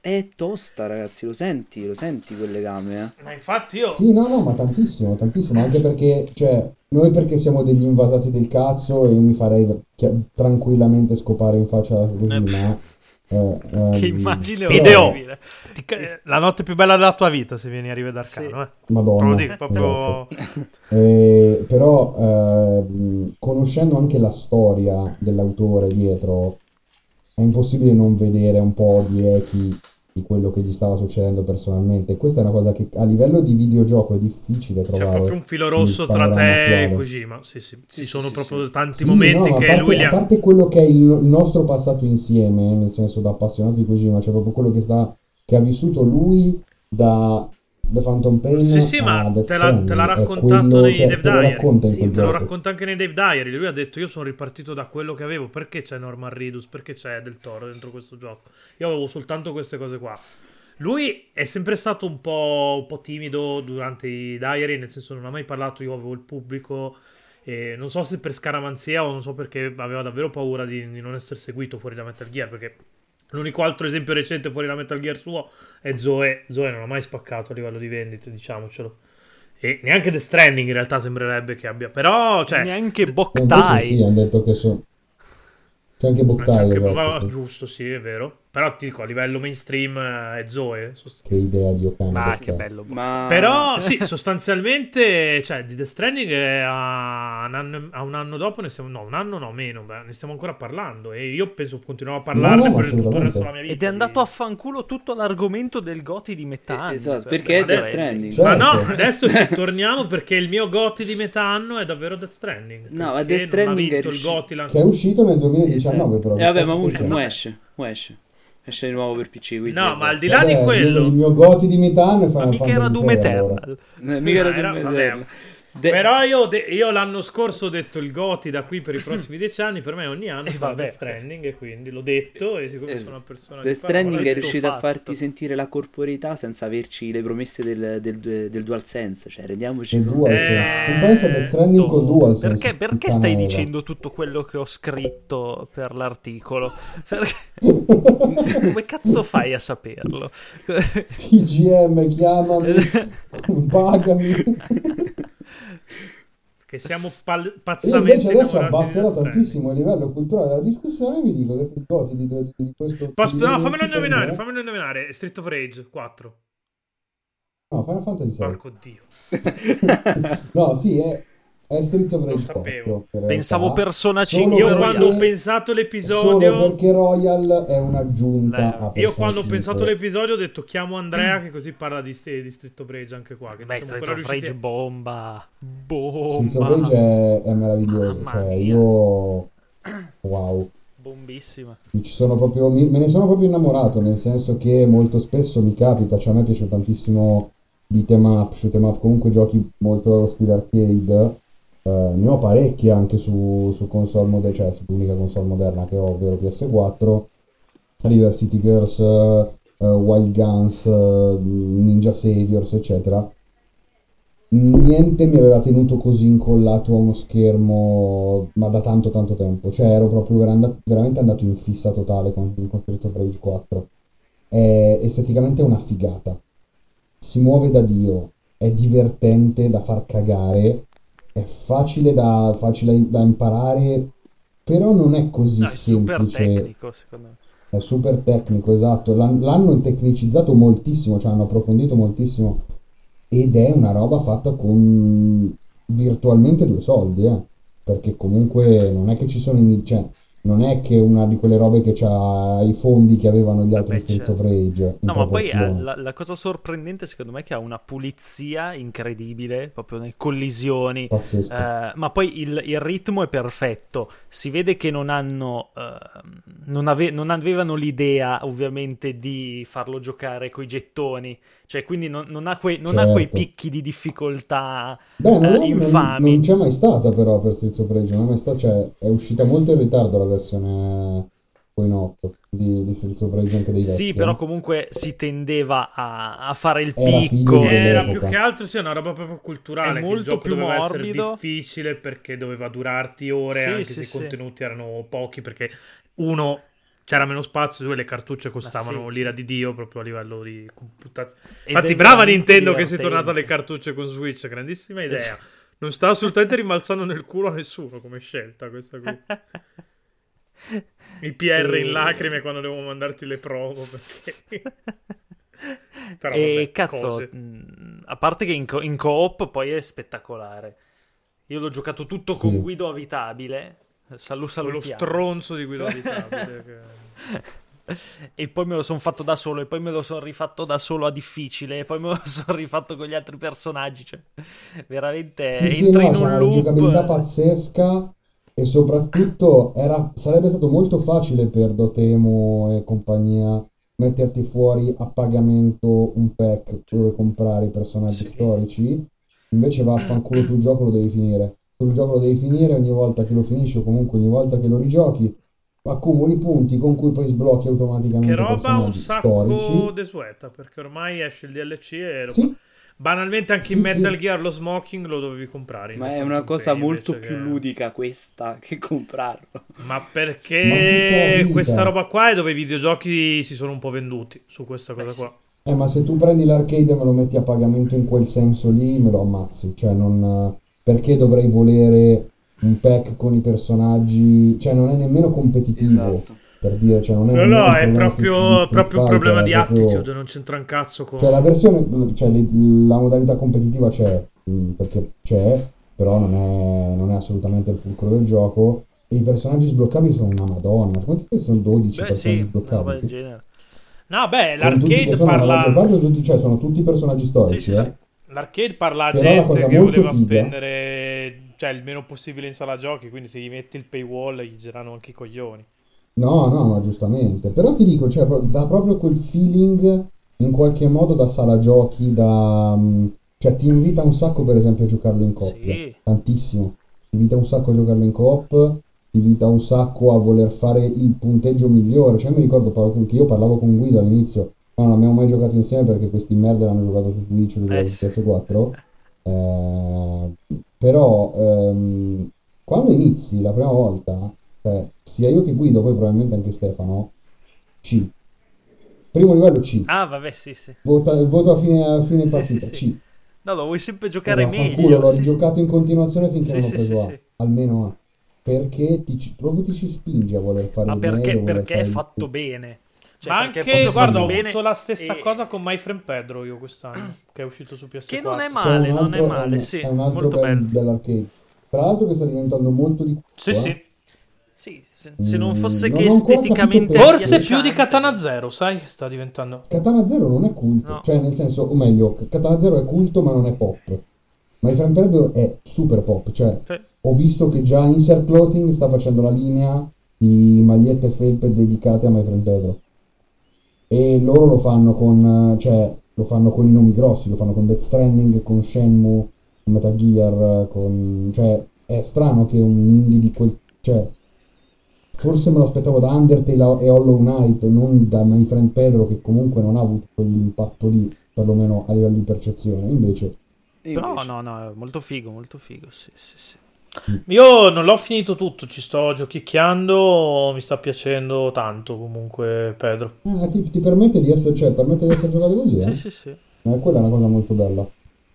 È tosta, ragazzi, lo senti, lo senti quel legame, eh. Ma infatti io... Sì, no, no, ma tantissimo, tantissimo, anche perché, cioè, noi perché siamo degli invasati del cazzo e io mi farei chi- tranquillamente scopare in faccia così, Eh, ma... eh, Che ehm, immagine Ideo. orribile. Ti ca- La notte più bella della tua vita se vieni a rivedere Sì. Arcano, eh. Madonna. Dico, proprio... Eh, però, ehm, conoscendo anche la storia dell'autore dietro, è impossibile non vedere un po' di echi di quello che gli stava succedendo personalmente. Questa è una cosa che a livello di videogioco è difficile C'è trovare. proprio un filo rosso tra te e. Kojima. Sì, sì. Sì, Ci sono sì, proprio sì. tanti Sì, momenti no, a che parte, lui a parte quello che è il, il nostro passato insieme, nel senso da appassionato di Kojima, cioè proprio quello che, sta, che ha vissuto lui da The Phantom Pain Sì, sì, ma te l'ha, te l'ha raccontato nei cioè, Dev te Diary. Sì, Te lo racconta anche nei Dave Diary. Lui ha detto: Io sono ripartito da quello che avevo. Perché c'è Norman Reedus? Perché c'è Del Toro dentro questo gioco? Io avevo soltanto queste cose qua. Lui è sempre stato un po', un po' timido durante i diary, nel senso non ha mai parlato. Io avevo il pubblico. E non so se per scaramanzia o non so perché aveva davvero paura di, di non essere seguito fuori da Metal Gear. Perché l'unico altro esempio recente fuori da Metal Gear suo è Zoe. Zoe non ha mai spaccato a livello di vendite, diciamocelo. E neanche The Stranding in realtà sembrerebbe che abbia. Però, cioè, Neanche Boktai. sì, hanno detto che so... C'è anche Boktai, esatto, sì. giusto, sì, è vero. Però ti dico, a livello mainstream eh, è Zoe. sost- Che idea di Okami. Ma Boktai. che bello. Ma... Però, sì, sostanzialmente, cioè, di The Stranding è a un, anno, a un anno dopo ne stiamo... No, un anno no, meno, beh, ne stiamo ancora parlando. E io penso continuerò a parlarne No, no, per tutto il resto della mia vita. Ed è andato a fanculo tutto l'argomento del Goti di metà anno. Eh, esatto, per- perché è Death Stranding. Stranding. Ma Certo. no, adesso ci torniamo perché il mio Gotti di metà anno è davvero Death Stranding. No, ma Death Stranding è il Gotti l'anno Che è uscito nel 2019 però. Eh, vabbè, ma dicendo? esce, esce. Esce di nuovo per PC, quindi... No, ma al di là Vabbè, di quello... Il mio goti di metà è Ma Final mica era Doom allora. Eternal. Eh, mica No, era era- Doom vabbè. De- Però io, de- io l'anno scorso ho detto il Goti da qui per i prossimi dieci anni, per me ogni anno fa. Death Stranding e quindi l'ho detto e siccome Eh, sono una persona Death Stranding è riuscito a farti sentire la corporeità senza averci le promesse del, del, del DualSense, cioè rendiamoci Il conto. DualSense. Eh, Tu pensa a Death Stranding col DualSense. Perché, perché stai Eva. dicendo tutto quello che ho scritto per l'articolo? Perché... Come cazzo fai a saperlo? TGM, chiamami, pagami. Che siamo pal- Io pazzamente invece adesso abbasserò tantissimo il livello culturale della discussione e vi dico che il goti di, di, di questo... Posso- di- no, fammelo indovinare, me- fammelo indovinare. Street of Rage 4. No, Final Fantasy VI. Porco dio. No, sì, è, è Streets of Rage sapevo. 4. in Pensavo. Persona Solo 5 Io quando ho pensato Solo l'episodio... perché Royal è un'aggiunta Beh, a Io quando ho 5. pensato all'episodio ho detto chiamo Andrea che così parla di, st- di Street of Rage anche qua. Che Beh, Street of riusciti Rage a- bomba. Streets of Bomba. Rage è, è meraviglioso, Mamma cioè mia. io... Wow. Bombissima. Ci sono proprio, me ne sono proprio innamorato, nel senso che molto spesso mi capita, cioè a me piace tantissimo beat'em up, shoot'em up, comunque giochi molto allo stile arcade, eh, ne ho parecchi anche su, su console moderna, cioè sull'unica console moderna che ho, ovvero PS4, River City Girls, eh, Wild Guns, eh, Ninja Saviors, eccetera. Niente mi aveva tenuto così incollato a uno schermo, ma da tanto tanto tempo. Cioè ero proprio vera- veramente andato in fissa totale con, con Streets of Rage 4. È esteticamente una figata. Si muove da Dio, è divertente da far cagare, è facile da, facile da imparare, però non è così No, è super semplice. tecnico, secondo me. È super tecnico, esatto. L'han- L'hanno tecnicizzato moltissimo, cioè hanno approfondito moltissimo. Ed è una roba fatta con virtualmente due soldi, eh. Perché comunque non è che ci sono cioè, non è che una di quelle robe che ha i fondi che avevano gli altri Streets certo. of Rage. No, ma poi eh, la, la cosa sorprendente secondo me è che ha una pulizia incredibile, proprio nelle collisioni. Pazzesco. Eh, ma poi il, il ritmo è perfetto. Si vede che non hanno. ehm, non, ave- non avevano l'idea, ovviamente, di farlo giocare coi gettoni. Cioè, quindi non, non ha, quei, non ha quei Certo. picchi di difficoltà Beh, non, eh, infami. non c'è mai stata però per Streets of Rage, non è mai stata, cioè è uscita molto in ritardo la versione coin-op di, di Streets of Rage anche dei vecchi. Sì, eh. però comunque si tendeva a, a fare il Era picco. Era più che altro sì, una roba proprio culturale. È che il molto gioco più doveva morbido. essere difficile perché doveva durarti ore, Sì, anche sì, se i sì. contenuti erano pochi. Perché uno c'era meno spazio, due le cartucce costavano sì, l'ira di Dio proprio a livello di computazione. Infatti, brava Nintendo che sei tornata alle cartucce con Switch, grandissima idea. Esatto. Non sta assolutamente rimbalzando nel culo a nessuno come scelta questa qui. Il PR E- in lacrime quando devo mandarti le promo. Perché... Però e vabbè, cazzo, cose. mh, a parte che in, co- in co-op poi è spettacolare. Io l'ho giocato tutto con Sì. guido avitabile. Salu quello salutiamo. stronzo di guida abitabile. che- E poi me lo sono fatto da solo, e poi me lo sono rifatto da solo a difficile, e poi me lo sono rifatto con gli altri personaggi. Cioè, veramente Sì, sì, no, in c'è un una loop. giocabilità pazzesca e soprattutto era- sarebbe stato molto facile per Dotemu e compagnia metterti fuori a pagamento un pack dove comprare i personaggi Sì. storici, invece vaffanculo tu il gioco lo devi finire. Tu il gioco lo devi finire ogni volta che lo finisci o comunque ogni volta che lo rigiochi, accumuli punti con cui poi sblocchi automaticamente Che roba un sacco storici. desueta, perché ormai esce il DLC e lo- Sì, banalmente anche Sì, in Metal sì. Gear lo smoking lo dovevi comprare. Ma è una cosa molto più che- ludica questa che comprarlo. Ma Ma perché vita. questa roba qua è dove i videogiochi si sono un po' venduti su questa cosa Beh, sì. qua. Eh, ma se tu prendi l'arcade e me lo metti a pagamento in quel senso lì, me lo ammazzi. Cioè, non... Perché dovrei volere un pack con i personaggi? Cioè, non è nemmeno competitivo, Esatto. Per dire. Cioè, non è No, no, è proprio, proprio un problema di proprio- attitude, non c'entra un cazzo con... Cioè, la versione... Cioè, la modalità competitiva c'è, mm, perché c'è, però non è, non è assolutamente il fulcro del gioco. E i personaggi sbloccabili sono una madonna. Quanti che sono 12 Beh, personaggi sì, sbloccabili? genere. No, beh, l'arcade sono la maggior parla... parte tutti, cioè, sono tutti personaggi storici, sì, eh. sì. L'arcade parla a Però la gente cosa che voleva figa- spendere cioè, il meno possibile in sala giochi, quindi se gli metti il paywall gli girano anche i coglioni. No, no, ma giustamente. Però ti dico, cioè, pro- dà proprio quel feeling in qualche modo da sala giochi, da... mm, Cioè, ti invita un sacco, per esempio, a giocarlo in coppia. Sì. Tantissimo. Ti invita un sacco a giocarlo in coop, ti invita un sacco a voler fare il punteggio migliore. Cioè, mi ricordo con- che io parlavo con Guido all'inizio, ma non abbiamo mai giocato insieme perché questi merda l'hanno giocato su Switch, l'ho giocato Eh, su sì. PS4. Eh, però, ehm, quando inizi la prima volta, cioè, sia io che Guido, poi probabilmente anche Stefano, C. Primo livello C. Ah, vabbè, sì, sì. Vota- il voto a fine, a fine Sì, partita, sì, sì. C. No, lo vuoi sempre giocare vaffanculo, meglio. l'ho sì, rigiocato in continuazione finché Sì, non ho preso sì, A, sì. almeno A. Perché ti, ci- proprio ti ci spinge a voler fare Ma il perché, meglio, perché è fare il fatto più. bene. Cioè, Ma è anche, fatto guarda, ho avuto la stessa e- cosa con My Friend Pedro io quest'anno, che è uscito su PS4. Che non è male, un non è altro- male, un- sì. È un altro molto bel, bello. bell'arcade. Tra l'altro che sta diventando molto di Sì, eh. sì. Se, se non Mm, fosse non che ancora esteticamente Forse più di. Katana Zero, sai? Sta diventando... Katana Zero non è culto, No. cioè nel senso, o meglio, Katana Zero è culto ma non è pop. My Friend Pedro è super pop, cioè Sì. ho visto che già Insert Clothing sta facendo la linea di magliette felpe dedicate a My Friend Pedro. E loro lo fanno con, cioè, lo fanno con i nomi grossi, lo fanno con Death Stranding, con Shenmue, con Metal Gear, con... cioè, è strano che un indie di quel... cioè, forse me lo aspettavo da Undertale e Hollow Knight, non da My Friend Pedro, che comunque non ha avuto quell'impatto lì, perlomeno a livello di percezione. Invece, Però invece- no, no, è molto figo, molto figo, sì, sì, sì. Io non l'ho finito tutto, ci sto giochicchiando, mi sta piacendo tanto comunque Pedro. eh, ti, ti permette di essere, cioè, permette di essere giocato così, eh? Sì, sì, sì. Eh, quella è una cosa molto bella.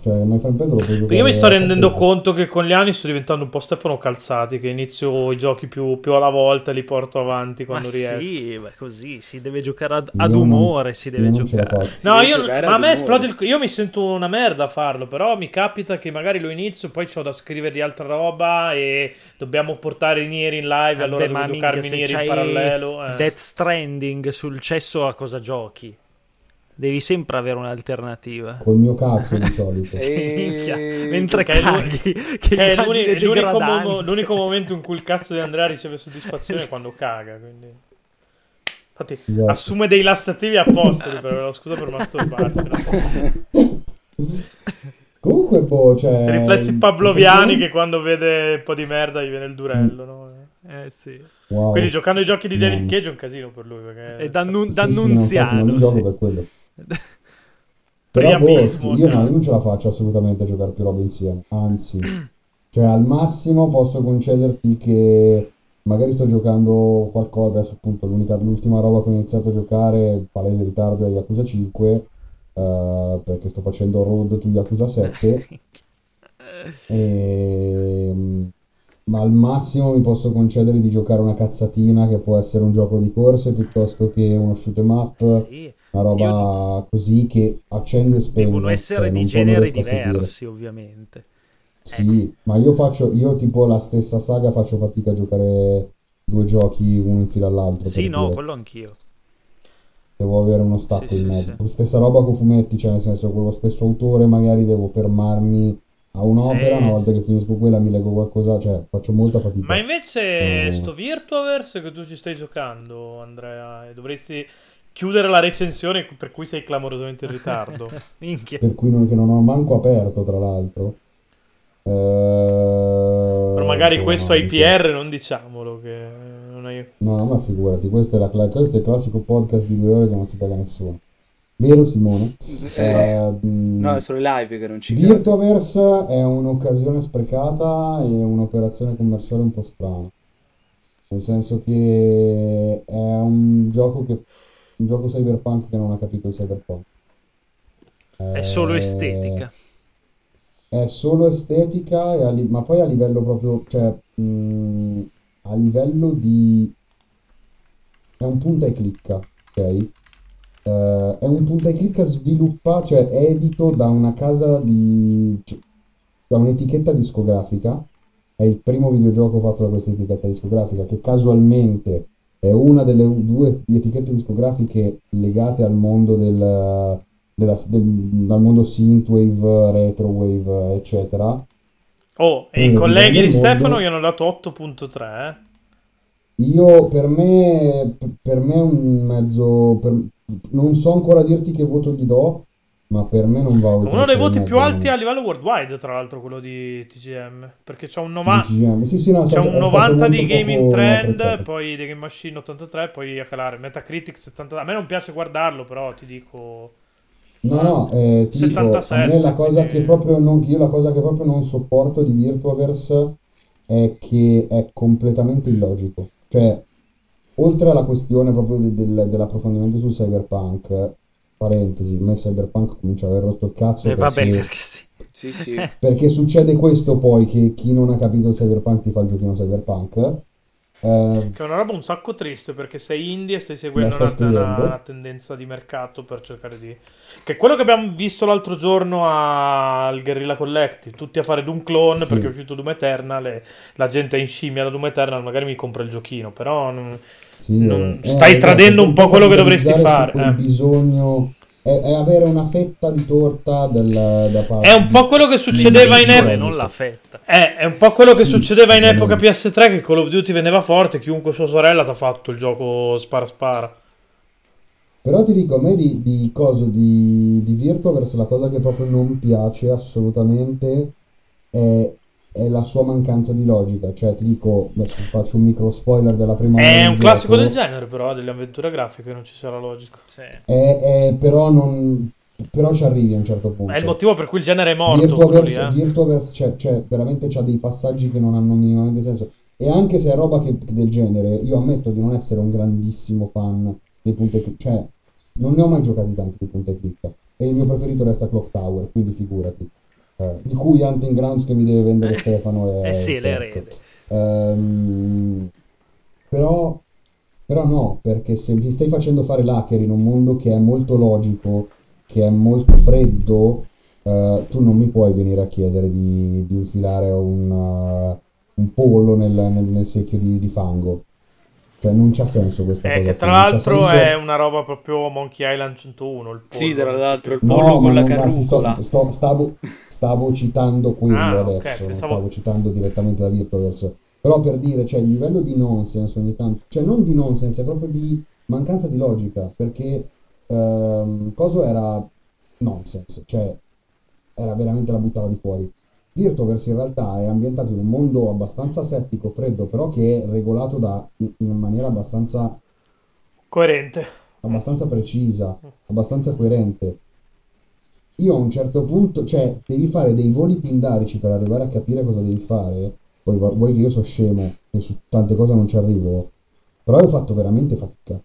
Cioè, My Friend Pedro lo puoi Io mi sto rendendo cazzo. conto che con gli anni sto diventando un po' Stefano Calzati, che inizio i giochi più, più alla volta e li porto avanti Ma quando riesco. sì, beh, così si deve giocare ad, ad non- umore, si deve giocare. faccio. No, io, giocare ma a me esplode il... Io mi sento una merda a farlo, però mi capita che magari lo inizio e poi ho da scrivere di altra roba e dobbiamo portare i Nier in live, allora Vabbè, ma devo minchia, giocarmi Nier in parallelo. eh. Death Stranding sul cesso a cosa giochi? Devi sempre avere un'alternativa. Col mio cazzo di solito. E- mentre che è caghi, che, Che è l'unico, degradante. mo- l'unico momento in cui il cazzo di Andrea riceve soddisfazione è quando caga. Quindi... Infatti, Esatto. assume dei lassativi apposta per la scusa per masturbarsi. no? Comunque, boh, cioè... Riflessi pavloviani che quando vede un po' di merda gli viene il durello. No? Eh sì. Wow. Quindi giocando ai giochi di David No. Cage è un casino per lui. Perché È d'annun- Sì, sì, no, infatti non li gioco sì. per quello. Però boh, io, no, io non ce la faccio assolutamente a giocare più robe insieme. Anzi, cioè al massimo posso concederti che magari sto giocando qualcosa. Adesso, appunto, l'unica, l'ultima roba che ho iniziato a giocare, palese ritardo, è Yakuza 5. eh, perché sto facendo Road to Yakuza 7. E, ma al massimo mi posso concedere di giocare una cazzatina che può essere un gioco di corse piuttosto che uno shoot 'em up. Sì, Una roba così che accendo e spengo. devono essere cioè, di generi seguire. diversi, ovviamente. Sì, ma io faccio, io tipo la stessa saga faccio fatica a giocare due giochi uno in fila all'altro. Sì, no, dire. quello anch'io. Devo avere uno stacco Sì, in sì, mezzo. sì. Stessa roba con fumetti, cioè nel senso con lo stesso autore magari devo fermarmi a un'opera, Sì, una volta che finisco quella mi leggo qualcosa, cioè faccio molta fatica. Ma invece Mm. sto Virtuaverse che tu ci stai giocando, Andrea, e dovresti chiudere la recensione per cui sei clamorosamente in ritardo. Minchia. Per cui non, che non ho manco aperto, tra l'altro. Eh, Però magari boh, questo no. IPR non diciamolo che non hai... No, ma figurati, questo è, la questo è il classico podcast di due ore che non si caga nessuno. Vero Simone? Eh, mm, No, è solo i live che non ci Virtuaverse è un'occasione sprecata e un'operazione commerciale un po' strana. Nel senso che è un gioco che un gioco cyberpunk che non ha capito il cyberpunk. È solo Eh, estetica. È solo estetica, li- ma poi a livello proprio, cioè, mh, a livello di... È un punta e clicca, ok? Eh, è un punta e clicca sviluppato, cioè è edito da una casa di... cioè, da un'etichetta discografica. È il primo videogioco fatto da questa etichetta discografica, che casualmente è una delle due etichette discografiche legate al mondo del, della, del, dal mondo synthwave, retrowave, eccetera. Oh, e i colleghi di mondo. Stefano gli hanno dato 8.3, eh? Io per me, per me è un mezzo, per- non so ancora dirti che voto gli do, ma per me non va oltre Uno dei voti più alti a livello worldwide, tra l'altro, quello di TGM. Perché c'ha un, di nova- CGM. Sì, sì, no, c'è un è stato 90 di Gaming Trend, poi di Game Machine 83, poi a calare. Metacritic 70. A me non piace guardarlo, però ti dico... No, no, eh, ti dico, a 77, me la cosa quindi- che proprio non, io la cosa che proprio non sopporto di Virtuaverse è che è completamente illogico. Cioè, oltre alla questione proprio de- del- dell'approfondimento sul cyberpunk, parentesi, a me cyberpunk comincia a aver rotto il cazzo E vabbè, perché, perché sì. Sì, sì. perché succede questo poi che chi non ha capito il cyberpunk ti fa il giochino cyberpunk. Eh, Che è una roba un sacco triste perché sei indie e stai seguendo una, una- una tendenza di mercato per cercare di... Che è quello che abbiamo visto l'altro giorno al Guerrilla Collective, tutti a fare Doom Clone Sì. perché è uscito Doom Eternal e la gente è in scimmia da Doom Eternal, magari mi compra il giochino, però... non- Sì, Non- eh, stai esatto, tradendo un po' quello che dovresti fare, eh. bisogno è, è avere una fetta di torta del, da parte È un po' quello che succedeva in epoca... non la fetta. Eh, è un po' quello che Sì, succedeva in epoca veramente. PS3 che Call of Duty veniva forte, chiunque sua sorella ti ha fatto il gioco spara spara. Però ti dico, a me di, di coso di, di Virtuaverse la cosa che proprio non piace assolutamente è, è la sua mancanza di logica. Cioè, ti dico, adesso faccio un micro spoiler della prima ora È un classico gioco. del genere, però, delle avventure grafiche non ci sia la logica. È, è- però non... Però ci arrivi a un certo punto. È il motivo per cui il genere è morto. Virtuaverse, lì, eh. Virtuaverse, cioè, cioè, veramente c'ha dei passaggi che non hanno minimamente senso. E anche se è roba che- del genere, io ammetto di non essere un grandissimo fan dei punti e clic. Cioè, non ne ho mai giocati tanti di punti e clic. E il mio preferito resta Clock Tower, quindi figurati. Eh, di cui Hunting Grounds che mi deve vendere Stefano è... Eh sì, l'erede. Ehm, però, però no, perché se mi stai facendo fare l'hacker in un mondo che è molto logico, che è molto freddo, eh, tu non mi puoi venire a chiedere di, di infilare un, uh, un pollo nel, nel- nel secchio di, di fango. Cioè non c'ha senso questa Eh, cosa che tra l'altro senso- è una roba proprio Monkey Island 101. Il Sì, pollo, tra non so l'altro il che- No, pollo con ma la ti sto- carrucola. sto- stavo, stavo citando quello Ah, adesso, non pensavo- stavo citando direttamente da Virtuaverse. Però per dire, cioè, il livello di nonsense ogni tanto, cioè non di nonsense, è proprio di mancanza di logica, perché ehm, coso era nonsense, cioè era veramente la buttava di fuori. Virtuaverse in realtà è ambientato in un mondo abbastanza settico, freddo, però che è regolato da, in maniera abbastanza Coerente. abbastanza precisa, abbastanza coerente. Io a un certo punto, cioè, devi fare dei voli pindarici per arrivare a capire cosa devi fare. Poi vo- vuoi che io so scemo e su tante cose non ci arrivo, però ho fatto veramente fatica,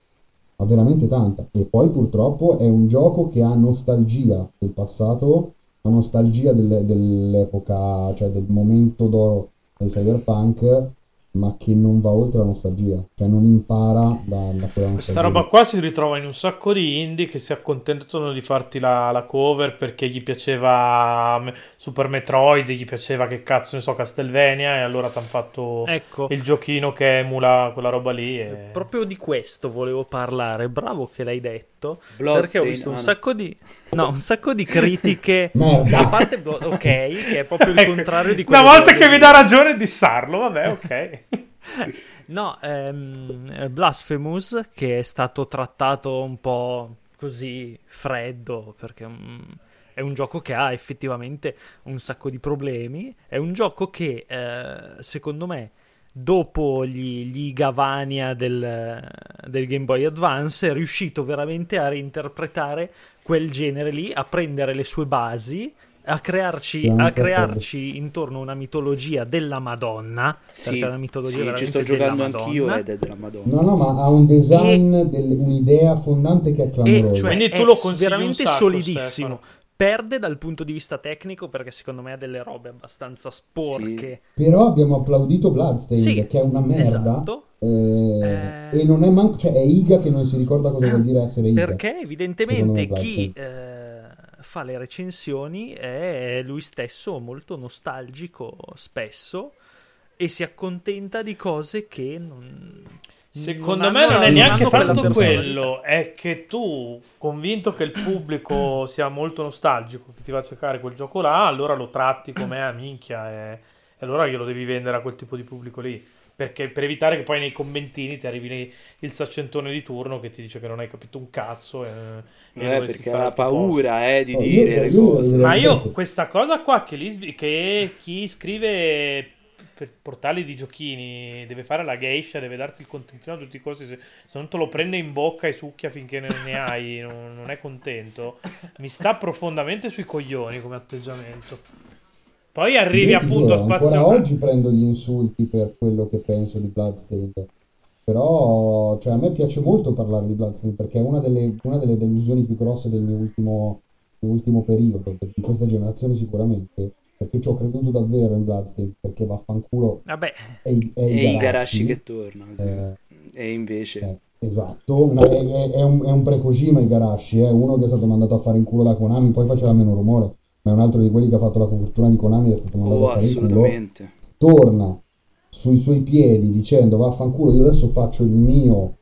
ma veramente tanta. E poi purtroppo è un gioco che ha nostalgia del passato, nostalgia del- dell'epoca, cioè del momento d'oro del cyberpunk, ma che non va oltre la nostalgia, cioè non impara da, da quella nostalgia. Questa roba qua si ritrova in un sacco di indie che si accontentano di farti la, la cover perché gli piaceva Super Metroid, gli piaceva che cazzo ne so Castlevania e allora ti hanno fatto Ecco, il giochino che emula quella roba lì. E... proprio di questo volevo parlare. Bravo che l'hai detto. Perché ho visto un sacco di. No, un sacco di critiche. Merda. A parte Blo- ok, che è proprio il Ecco, contrario di Una quello volta che volevo mi dà ragione dissarlo, vabbè, ok. No, ehm, eh, Blasphemous, che è stato trattato un po' così freddo, perché mm, è un gioco che ha effettivamente un sacco di problemi. È un gioco che, eh, secondo me, dopo gli, gli Gavania del, del Game Boy Advance, è riuscito veramente a reinterpretare quel genere lì, a prendere le sue basi. A crearci, a crearci intorno una mitologia della Madonna. Sì, perché la mitologia sì, ci sto della giocando Madonna. anch'io ed è della Madonna. No, no, ma ha un design, del- un'idea fondante che è E clamorosa. cioè Quindi tu lo consigli un veramente sacco, solidissimo. Stefano. Perde dal punto di vista tecnico perché secondo me ha delle robe abbastanza sporche. Però abbiamo applaudito Bloodstained, Sì, che è una merda. esatto. eh, Eh. E non è manco, cioè è Iga che non si ricorda cosa vuol dire essere Iga. Perché evidentemente me chi eh, fa le recensioni è lui stesso molto nostalgico spesso e si accontenta di cose che non... Secondo non me hanno- non è neanche quella fatto quello, è che tu, convinto che il pubblico sia molto nostalgico, che ti va a cercare quel gioco là, allora lo tratti come a minchia e, e allora glielo devi vendere a quel tipo di pubblico lì. Perché per evitare che poi nei commentini ti arrivi il saccentone di turno che ti dice che non hai capito un cazzo e, e Eh, perché ha paura eh, di Oh, io- dire le io- cose. Ma io questa cosa qua che, li che chi scrive per portali di giochini deve fare la geisha, deve darti il contentino a tutti i costi, se, se non te lo prende in bocca e succhia finché ne, ne hai, non, non è contento, mi sta profondamente sui coglioni come atteggiamento. Poi arrivi appunto a spazio... Ancora oggi prendo gli insulti per quello che penso di Bloodstained. Però, cioè, a me piace molto parlare di Bloodstained perché è una delle, una delle delusioni più grosse del mio ultimo, mio ultimo periodo, di questa generazione sicuramente. Perché ci ho creduto davvero in Bloodstained, perché vaffanculo Vabbè, è, è E i i Garashi. Garashi che tornano. sì. Eh, E invece... eh, esatto, è, è- è un, è un pre-Kojima Igarashi, è uno che è stato mandato a fare in culo da Konami, poi faceva meno rumore, ma è un altro di quelli che ha fatto la fortuna di Konami ed è stato mandato Oh, a fare in culo. assolutamente. torna sui suoi piedi dicendo vaffanculo io adesso faccio il mio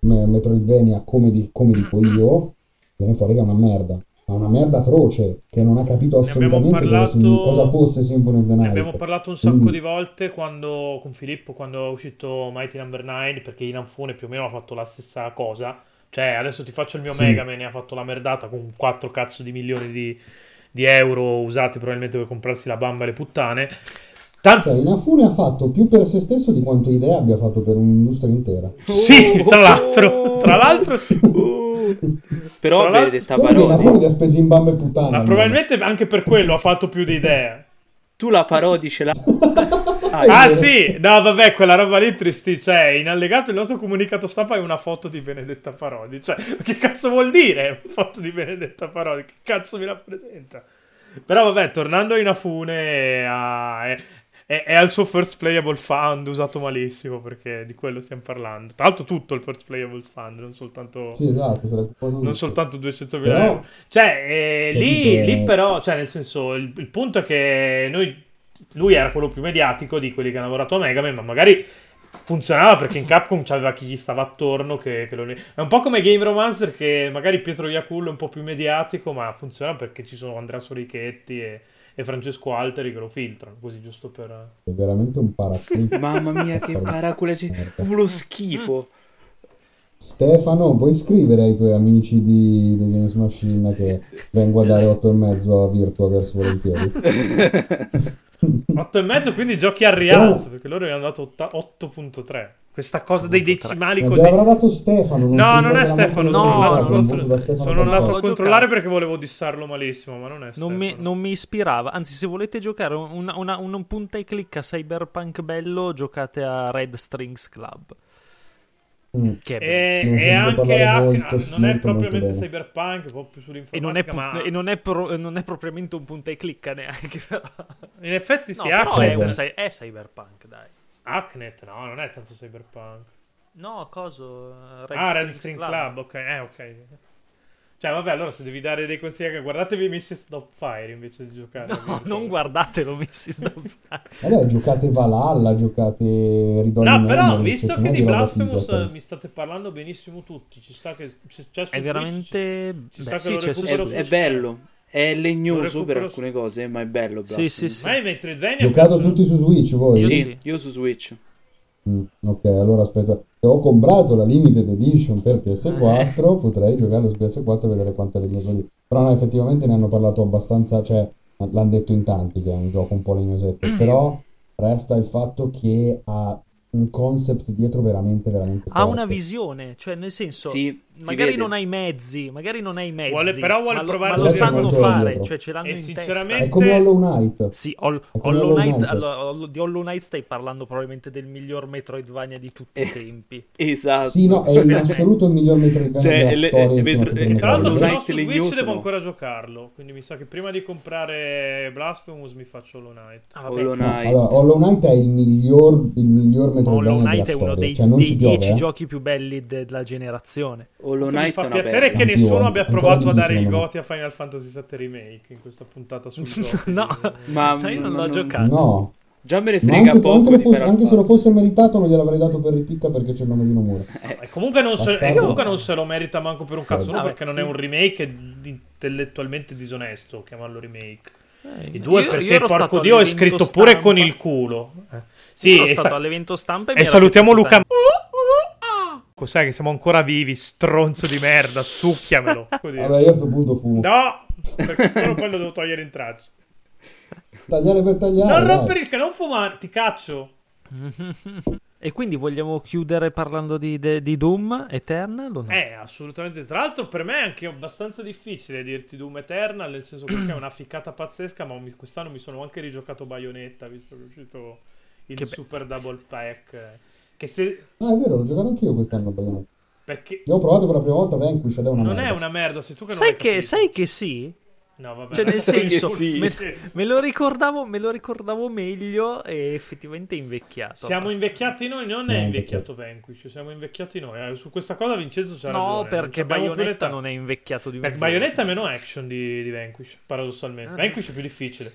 me- Metroidvania come, di- come dico io viene fuori che è una merda ma una merda atroce che non ha capito Ne assolutamente parlato- cosa fosse Symphony of the Ne Night abbiamo parlato un sacco Quindi- di volte quando, con Filippo quando è uscito Mighty Number 9 perché Inafune più o meno ha fatto la stessa cosa. Cioè, adesso ti faccio il mio Sì. Mega Man e ha fatto la merdata con 4 cazzo di milioni di, di euro usati probabilmente per comprarsi la bamba e le puttane. Tanto, cioè Inafune ha fatto più per se stesso di quanto Idea abbia fatto per un'industria intera sì, tra l'altro, tra l'altro sì. Però Tra l'altro- Benedetta che Inafune li ha spesi in bambe e puttane Ma probabilmente anche per quello ha fatto più di idee. Tu la Parodi ce l'hai. Ah sì, no vabbè, quella roba lì tristi, cioè in allegato il nostro comunicato stampa è una foto di Benedetta Parodi, cioè che cazzo vuol dire foto di Benedetta Parodi, che cazzo mi rappresenta? Però vabbè, tornando in Afune, a- è, è- al suo first playable fund usato malissimo perché di quello stiamo parlando. Tra l'altro tutto il first playable fund, non soltanto... sì esatto Non soltanto 200.000 Però- euro. Cioè, eh, lì, lì però, cioè, nel senso, il, il punto è che noi, lui era quello più mediatico di quelli che hanno lavorato a Mega Man, ma magari funzionava perché in Capcom c'aveva chi gli stava attorno. Che, che lo- È un po' come Game Romancer che magari Pietro Iacullo è un po' più mediatico, ma funziona perché ci sono Andrea Sorichetti e, e Francesco Alteri che lo filtrano, così giusto per... è veramente un paraculi Mamma mia, che paracula. c'è- Merda. Proprio lo schifo. Stefano, puoi scrivere ai tuoi amici di, di Games Machine che vengo a dare 8,5 a Virtuaverse volentieri? 8 e mezzo, quindi giochi al rialzo, perché loro mi hanno dato otta- 8.3. Questa cosa dei decimali Ma così. l'avrà dato Stefano. non No, non è Stefano, manco sono no, andato, a no, contro- sono andato a controllare perché volevo dissarlo malissimo, ma non è Stefano. Non mi, non mi ispirava, anzi se volete giocare una, una- un punta e clicca cyberpunk bello giocate a Red Strings Club, Mm. che è bello. E, e anche Hack- molto, non è molto, molto propriamente cyberpunk, un po' più E non, è, sull'informatica, pu- ma e non è pro- non è propriamente un punta e clicca neanche, però. in effetti No, sì, però è, un è cyberpunk, dai. Hacknet, no, non è tanto cyberpunk. No, coso? Red ah, Red String Club. ok, eh, ok. Cioè, vabbè, allora se devi dare dei consigli, guardatevi Mrs. Doubtfire invece di giocare. No, non guardatelo, Mrs. Doubtfire. Vabbè, giocate Valhalla, giocate Ridolin No, però, Memories, visto che di Blasphemous eh, mi state parlando benissimo tutti, ci sta che c'è, c'è È Twitch, veramente... ci beh, sta che sì, lo c'è su È, è bello, è legnoso per su- alcune cose, ma è bello. Sì, Blasphemous. sì, sì. Ma i Metroidvania Giocato tutti su Switch voi? Sì, sì. io su Switch. Mm, ok, allora aspetta. Se ho comprato la limited edition per PS4, potrei giocarlo su PS4 e vedere quanto è legnoso lì. Però no, effettivamente ne hanno parlato abbastanza, cioè l'hanno detto in tanti che è un gioco un po' legnosetto, però resta il fatto che ha un concept dietro veramente, veramente forte. Ha una visione, cioè nel senso... Sì, Magari vede. non hai i mezzi, magari non hai i mezzi, Vuole- però vuole ma lo, provare ma lo a dire sanno è fare, dietro. cioè ce l'hanno E in sinceramente- È come Hollow Knight. testa. Sì, Hol- È come Hollow Hollow Knight, Knight. allora, di Hollow Knight stai parlando probabilmente del miglior Metroidvania di tutti i Eh, tempi. Esatto. Sì, no, è in assoluto il miglior Metroidvania Cioè, della le- storia le- Metro- Super e Tra l'altro Hollow Knight su Switch devo ancora giocarlo. Quindi mi sa che prima di comprare Blasphemous mi faccio Hollow Knight. Ah. Hollow No, Knight. allora, Hollow Knight è il miglior, il miglior Hollow Metroidvania Knight della è uno storia. dei, Cioè, non dei ci piove, dieci eh. giochi più belli de- della generazione. Hollow Mi Knight è fa piacere che nessuno abbia provato a dare i secondo me. goti a Final Fantasy VII Remake in questa puntata sul. No. Ma Io non l'ho giocato. No, Già me ne frega anche, poco anche, fosse- anche se lo fosse meritato non gliel'avrei dato per ripicca perché c'è il nome di Nomura. E comunque, non se, e Bastardo. comunque non se lo merita manco per un cazzo. Uno Vabbè. perché non è un remake è intellettualmente disonesto chiamarlo remake. Eh, E due io- perché, io ero porco Dio, è scritto pure stampa. con il culo. Eh. Io Sì, ero e, stato sa- all'evento stampa e, mi e salutiamo Luca. tanto. Cos'è che siamo ancora vivi? Stronzo di merda, succhiamelo. Così. Vabbè, io a sto punto fumo. No, perché quello poi lo devo togliere in traccia. Tagliare per tagliare. non dai. rompere il ca- non fumare, ti caccio. E quindi vogliamo chiudere parlando di, de- di Doom Eternal o no? Eh, assolutamente. Tra l'altro, per me è anche abbastanza difficile dirti Doom Eternal, nel senso che è una ficcata pazzesca. Ma mi- quest'anno mi sono anche rigiocato Bayonetta, visto che è uscito il Che be- Super Double Pack. Che se. Ah, è vero, l'ho giocato anch'io quest'anno a Bayonetta. Perché Io ho provato per la prima volta Vanquish ed è una non merda. è una merda, sei tu che non sai, che, sai che sì? No, vabbè. Cioè, nel senso, sì. me, me lo ricordavo, me lo ricordavo meglio e effettivamente è invecchiato. Siamo abbastanza. invecchiati noi, non è No, invecchiato Vanquish, siamo invecchiati noi. Eh, su questa cosa Vincenzo c'ha No, ragione. perché Abbiamo più Bayonetta non è invecchiato di un Perché. Bayonetta è meno action di, di Vanquish, paradossalmente. Ah. Vanquish è più difficile.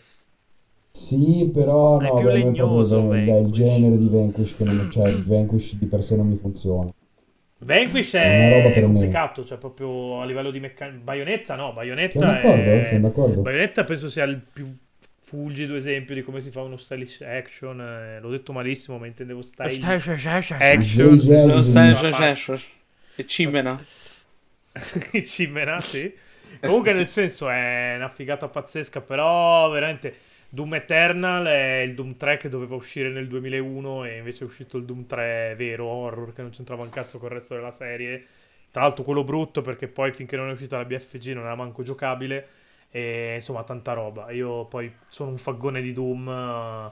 Sì, però È no, più me proprio legnoso, è, è il Vanquish. genere di Vanquish che non cioè il Vanquish di per sé non mi funziona. Vanquish È una roba è, per me. complicato, cioè proprio a livello di meccanica. Bayonetta no, Bayonetta Sono d'accordo, è... sono d'accordo. Bayonetta penso sia il più fulgido esempio di come si fa uno stylish action. eh, l'ho detto malissimo, ma intendevo stylish action. E cimena. Cimena, sì. Comunque, nel senso, è una figata pazzesca. Però, veramente, Doom Eternal è il Doom 3 che doveva uscire nel 2001. E invece è uscito il Doom 3 vero horror che non c'entrava un cazzo con il resto della serie. Tra l'altro, quello brutto perché poi finché non è uscita la BFG non era manco giocabile. E insomma, tanta roba. Io poi sono un faggone di Doom.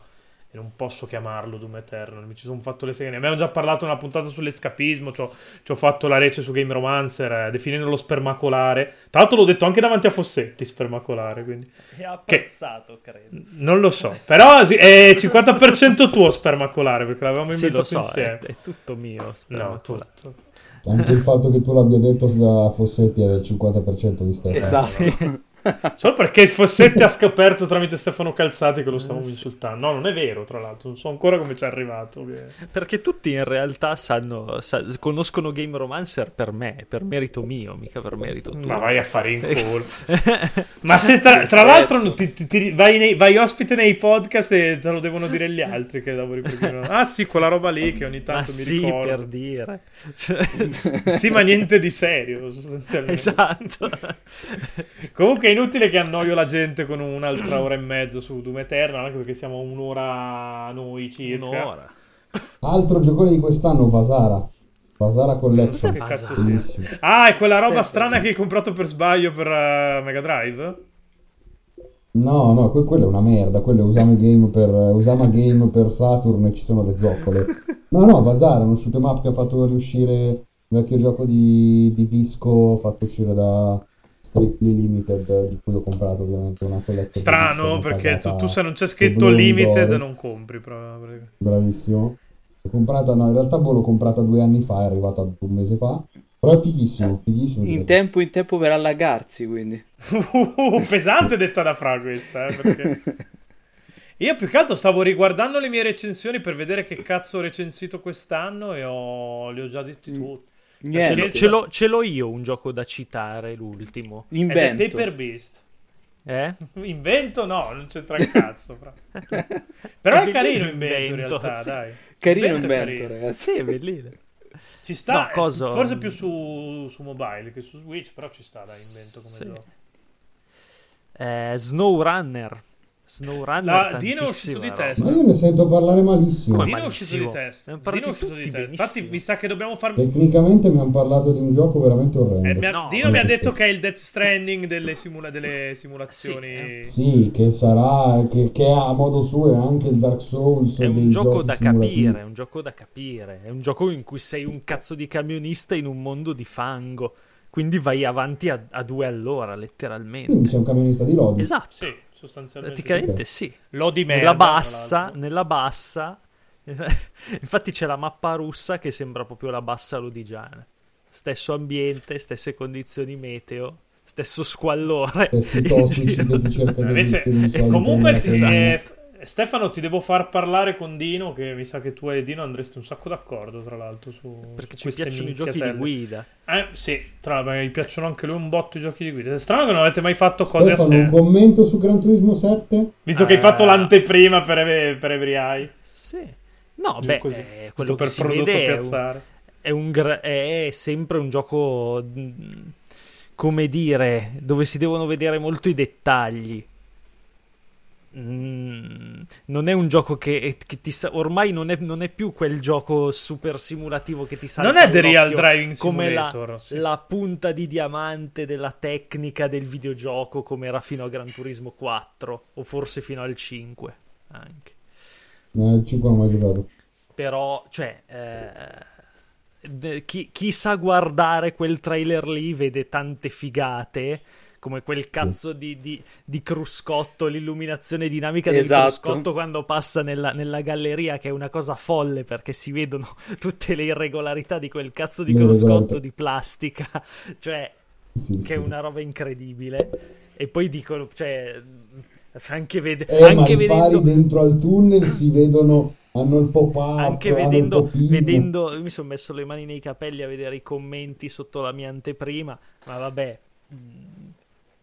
E non posso chiamarlo Doom Eternal. Mi ci sono fatto le seghe. Ne abbiamo già parlato in una puntata sull'escapismo. Ci ho, ci ho fatto la rece su Game Romancer, eh, definendolo spermacolare. Tra l'altro l'ho detto anche davanti a Fossetti, spermacolare. Quindi È apprezzato, credo. non lo so. Però sì, è 50% tuo spermacolare perché l'avevamo Sì, lo inventato so, è, insieme. è tutto mio. No, tutto. Anche il fatto che tu l'abbia detto da Fossetti è del 50% di Stefano. Esatto. Solo perché Fossetti ha scoperto tramite Stefano Calzati che lo stavamo Eh, insultando. No, non è vero, tra l'altro. Non so ancora come ci è arrivato. Perché tutti in realtà sanno, sa- conoscono Game Romancer per me, per merito mio, mica per merito tuo. Ma vai a fare in culo. Ma se tra, tra l'altro ti, ti- ti- vai, nei- vai ospite nei podcast e te lo devono dire gli altri che lavori per Ah sì, quella roba lì che ogni Ma tanto mi sì, ricordo. per dire. Sì, ma niente di serio, sostanzialmente. esatto. Comunque è inutile che annoio la gente con un'altra ora e mezzo su Doom Eternal, anche perché siamo a un'ora noi circa. Un'ora. Altro giocone di quest'anno, Vasara. Vasara Non so Collection. che cazzo sia. Bellissimo. Ah, è quella roba Sì, strana sì. che hai comprato per sbaglio per eh, Mega Drive? No, no, que- quello è una merda. Quello è Usama Game per, Usama Game per Saturn e ci sono le zoccole. No, no, Vasara è uno shoot 'em up che ha fatto riuscire il vecchio gioco di, di Visco, fatto uscire da Strictly Limited, di cui ho comprato ovviamente una collection. Strano, perché tu, tu se non c'è scritto limited non compri. proprio. Bravissimo. L'ho comprata, no, in realtà boh, l'ho comprata due anni fa, è arrivata un mese fa. Però è fighissimo, fighissimo. In tempo in tempo per allagarsi, quindi. Uh, pesante detta da Fra questa, eh, perché... Io più che altro stavo riguardando le mie recensioni per vedere che cazzo ho recensito quest'anno e ho... li ho già detti tutti. Ce Niente. l'ho, ce l'ho- ce l'ho io un gioco da citare, l'ultimo. Ed è Invento. Paper Beast. Eh? Invento no, non c'entra un cazzo. Fra. Però è carino invento in Invento, realtà, sì. dai. Carino Invento è invento, carino. ragazzi. Sì, è bellino. Ci sta, No, eh, coso- forse più su, su mobile che su Switch, però ci sta, dai, invento come Sì. gioco. Eh, SnowRunner. SnowRunner La- Dino è uscito di testa. Ma io ne sento parlare malissimo. Come Dino è uscito di testa. Dino è uscito di testa. Infatti mi sa che dobbiamo far... Tecnicamente mi hanno parlato di un gioco veramente Eh, orrendo. mi ha- No, Dino mi ha detto che è il Death Stranding delle, simula- delle simulazioni. Sì, che sarà, che, che a modo suo è anche il Dark Souls È un dei gioco da simulativi. capire, è un gioco da capire. È un gioco in cui sei un cazzo di camionista in un mondo di fango. Quindi vai avanti a, a due all'ora, letteralmente. Quindi sei un camionista di Lodi. Esatto. Sì, sostanzialmente. Praticamente sì. Lo di merda. nella bassa, nella bassa. Infatti c'è la mappa russa che sembra proprio la bassa lodigiana. Stesso ambiente, stesse condizioni meteo, stesso squallore. Stessi tossici che ti cercano di Invece, chiedere i eh, soldi comunque, ti- F- Stefano, ti devo far parlare con Dino. Che mi sa che tu e Dino andreste un sacco d'accordo. Tra l'altro, su Perché su ci queste piacciono i giochi di guida. Eh, sì, tra l'altro, mi piacciono anche lui un botto i giochi di guida. È strano che non avete mai fatto cose Stefano, un assieme. commento su Gran Turismo 7? Visto che hai Eh. fatto l'anteprima per, Ev- per Every Eye. Sì. No, Giù beh, così. eh, quello che per si prodotto vede è un, piazzare. è, un gra- è sempre un gioco, mh, come dire, dove si devono vedere molto i dettagli. Mm, non è un gioco che, che ti sa- ormai non è, non è più quel gioco super simulativo che ti salta Non è The Real Driving come la, Simulator. sì. la punta di diamante della tecnica del videogioco come era fino a Gran Turismo 4 o forse fino al 5 anche Eh, il 5 non ho mai giocato. però cioè eh, chi, chi sa guardare quel trailer lì vede tante figate come quel cazzo di, di, di cruscotto, l'illuminazione dinamica del Esatto. cruscotto quando passa nella, nella galleria, che è una cosa folle perché si vedono tutte le irregolarità di quel cazzo di Le cruscotto di plastica, cioè Sì, che sì. è una roba incredibile. E poi dicono, cioè, anche, vede- Eh, ma anche i vedendo fari dentro al tunnel si vedono, hanno il pop-up, anche vedendo, vedendo io mi sono messo le mani nei capelli a vedere i commenti sotto la mia anteprima ma vabbè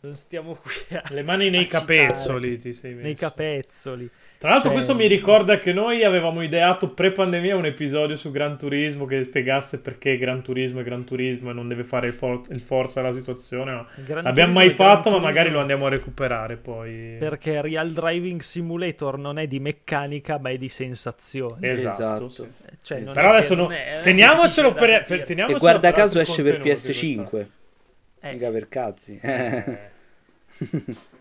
non stiamo qui a, Le mani nei capezzoli ti sei messo. nei capezzoli Tra l'altro, Cioè- questo mi ricorda che noi avevamo ideato pre-pandemia un episodio su Gran Turismo che spiegasse perché Gran Turismo è Gran Turismo e non deve fare il, for- il forza alla situazione. ma Gran L'abbiamo mai fatto, ma magari lo andiamo a recuperare poi. perché Real Driving Simulator non è di meccanica ma è di sensazione Esatto. Esatto. Cioè, non Però è adesso no- non è- è teniamocelo per, per- teniamocelo E guarda per caso esce per contenuti PS5. Eh, Mica per cazzi. questa.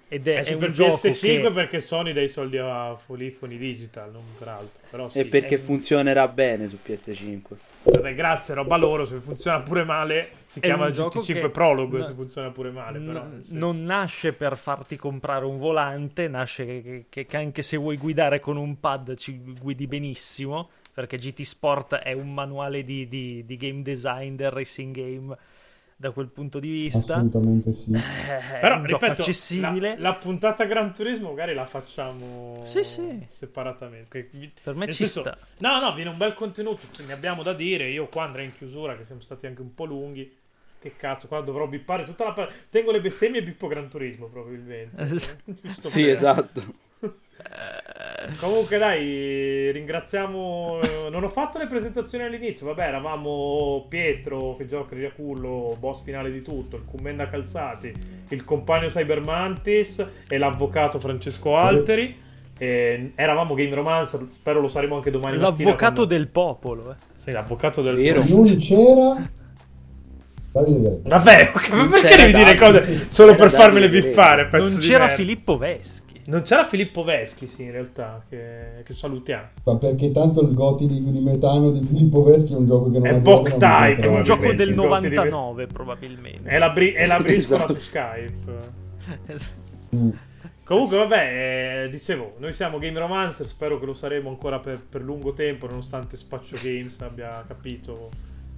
Ed Eh, è, è un per gioco PS5 che perché Sony dà i soldi a Folifoni Digital, non per altro. Però sì, e perché è- funzionerà bene su PS5. Vabbè, grazie, roba loro. Se funziona pure male, si È chiama un gioco GT5 che- Prologue. no- Se funziona pure male, però. N- sì. non nasce per farti comprare un volante, nasce che, che- che- che anche se vuoi guidare con un pad ci guidi benissimo, perché GT Sport è un manuale di, di- di game design del racing game da quel punto di vista. Assolutamente sì. Eh, Però, ripeto, accessibile. La, la puntata Gran Turismo magari la facciamo Sì, sì. separatamente. Per me nel ci senso- sta. No, no, viene un bel contenuto, ne abbiamo da dire. Io qua andrei in chiusura, che siamo stati anche un po' lunghi. Che cazzo, qua dovrò bippare tutta la... Tengo le bestemmie e bippo Gran Turismo, probabilmente. Sì, esatto. Comunque dai, ringraziamo... Non ho fatto le presentazioni all'inizio, vabbè, eravamo Pietro, Figiocchi Riacullo, boss finale di tutto, il Commenda Calzati, il compagno Cybermantis e l'avvocato Francesco Alteri. E eravamo Game Romancer, spero lo saremo anche domani. L'avvocato quando- del popolo. eh. Sì, l'avvocato del... Vero. Non c'era. Vabbè, perché devi dire cose solo per farmele pezzo Non c'era? Filippo Veschi. Non c'era Filippo Veschi, sì, in realtà, che, che salutiamo. Ma perché tanto il Goti di, di Metano di Filippo Veschi è un gioco che non È giocato, Type, non è un gioco del il gol ti 99 probabilmente. È la, bri- è la briscola Esatto. su Skype. Mm. Comunque, vabbè, eh, dicevo, noi siamo Game Romancer, spero che lo saremo ancora per, per lungo tempo, nonostante Spaccio Games abbia capito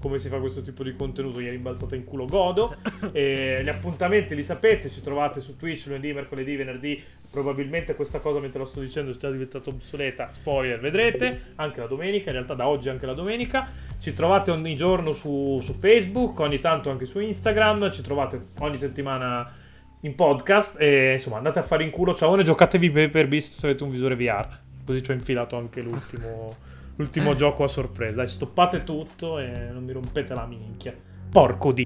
come si fa questo tipo di contenuto, gli è rimbalzata in culo godo. E gli appuntamenti li sapete, ci trovate su Twitch lunedì, mercoledì, venerdì. Probabilmente questa cosa mentre lo sto dicendo è già diventata obsoleta. Spoiler, vedrete. Anche la domenica, in realtà da oggi anche la domenica. Ci trovate ogni giorno su, su Facebook, ogni tanto anche su Instagram. Ci trovate ogni settimana in podcast. E insomma, andate a fare in culo. Ciao, giocatevi Paper Beast se avete un visore VR. Così ci ho infilato anche l'ultimo, l'ultimo gioco a sorpresa. Dai, stoppate tutto e non mi rompete la minchia. Porco di.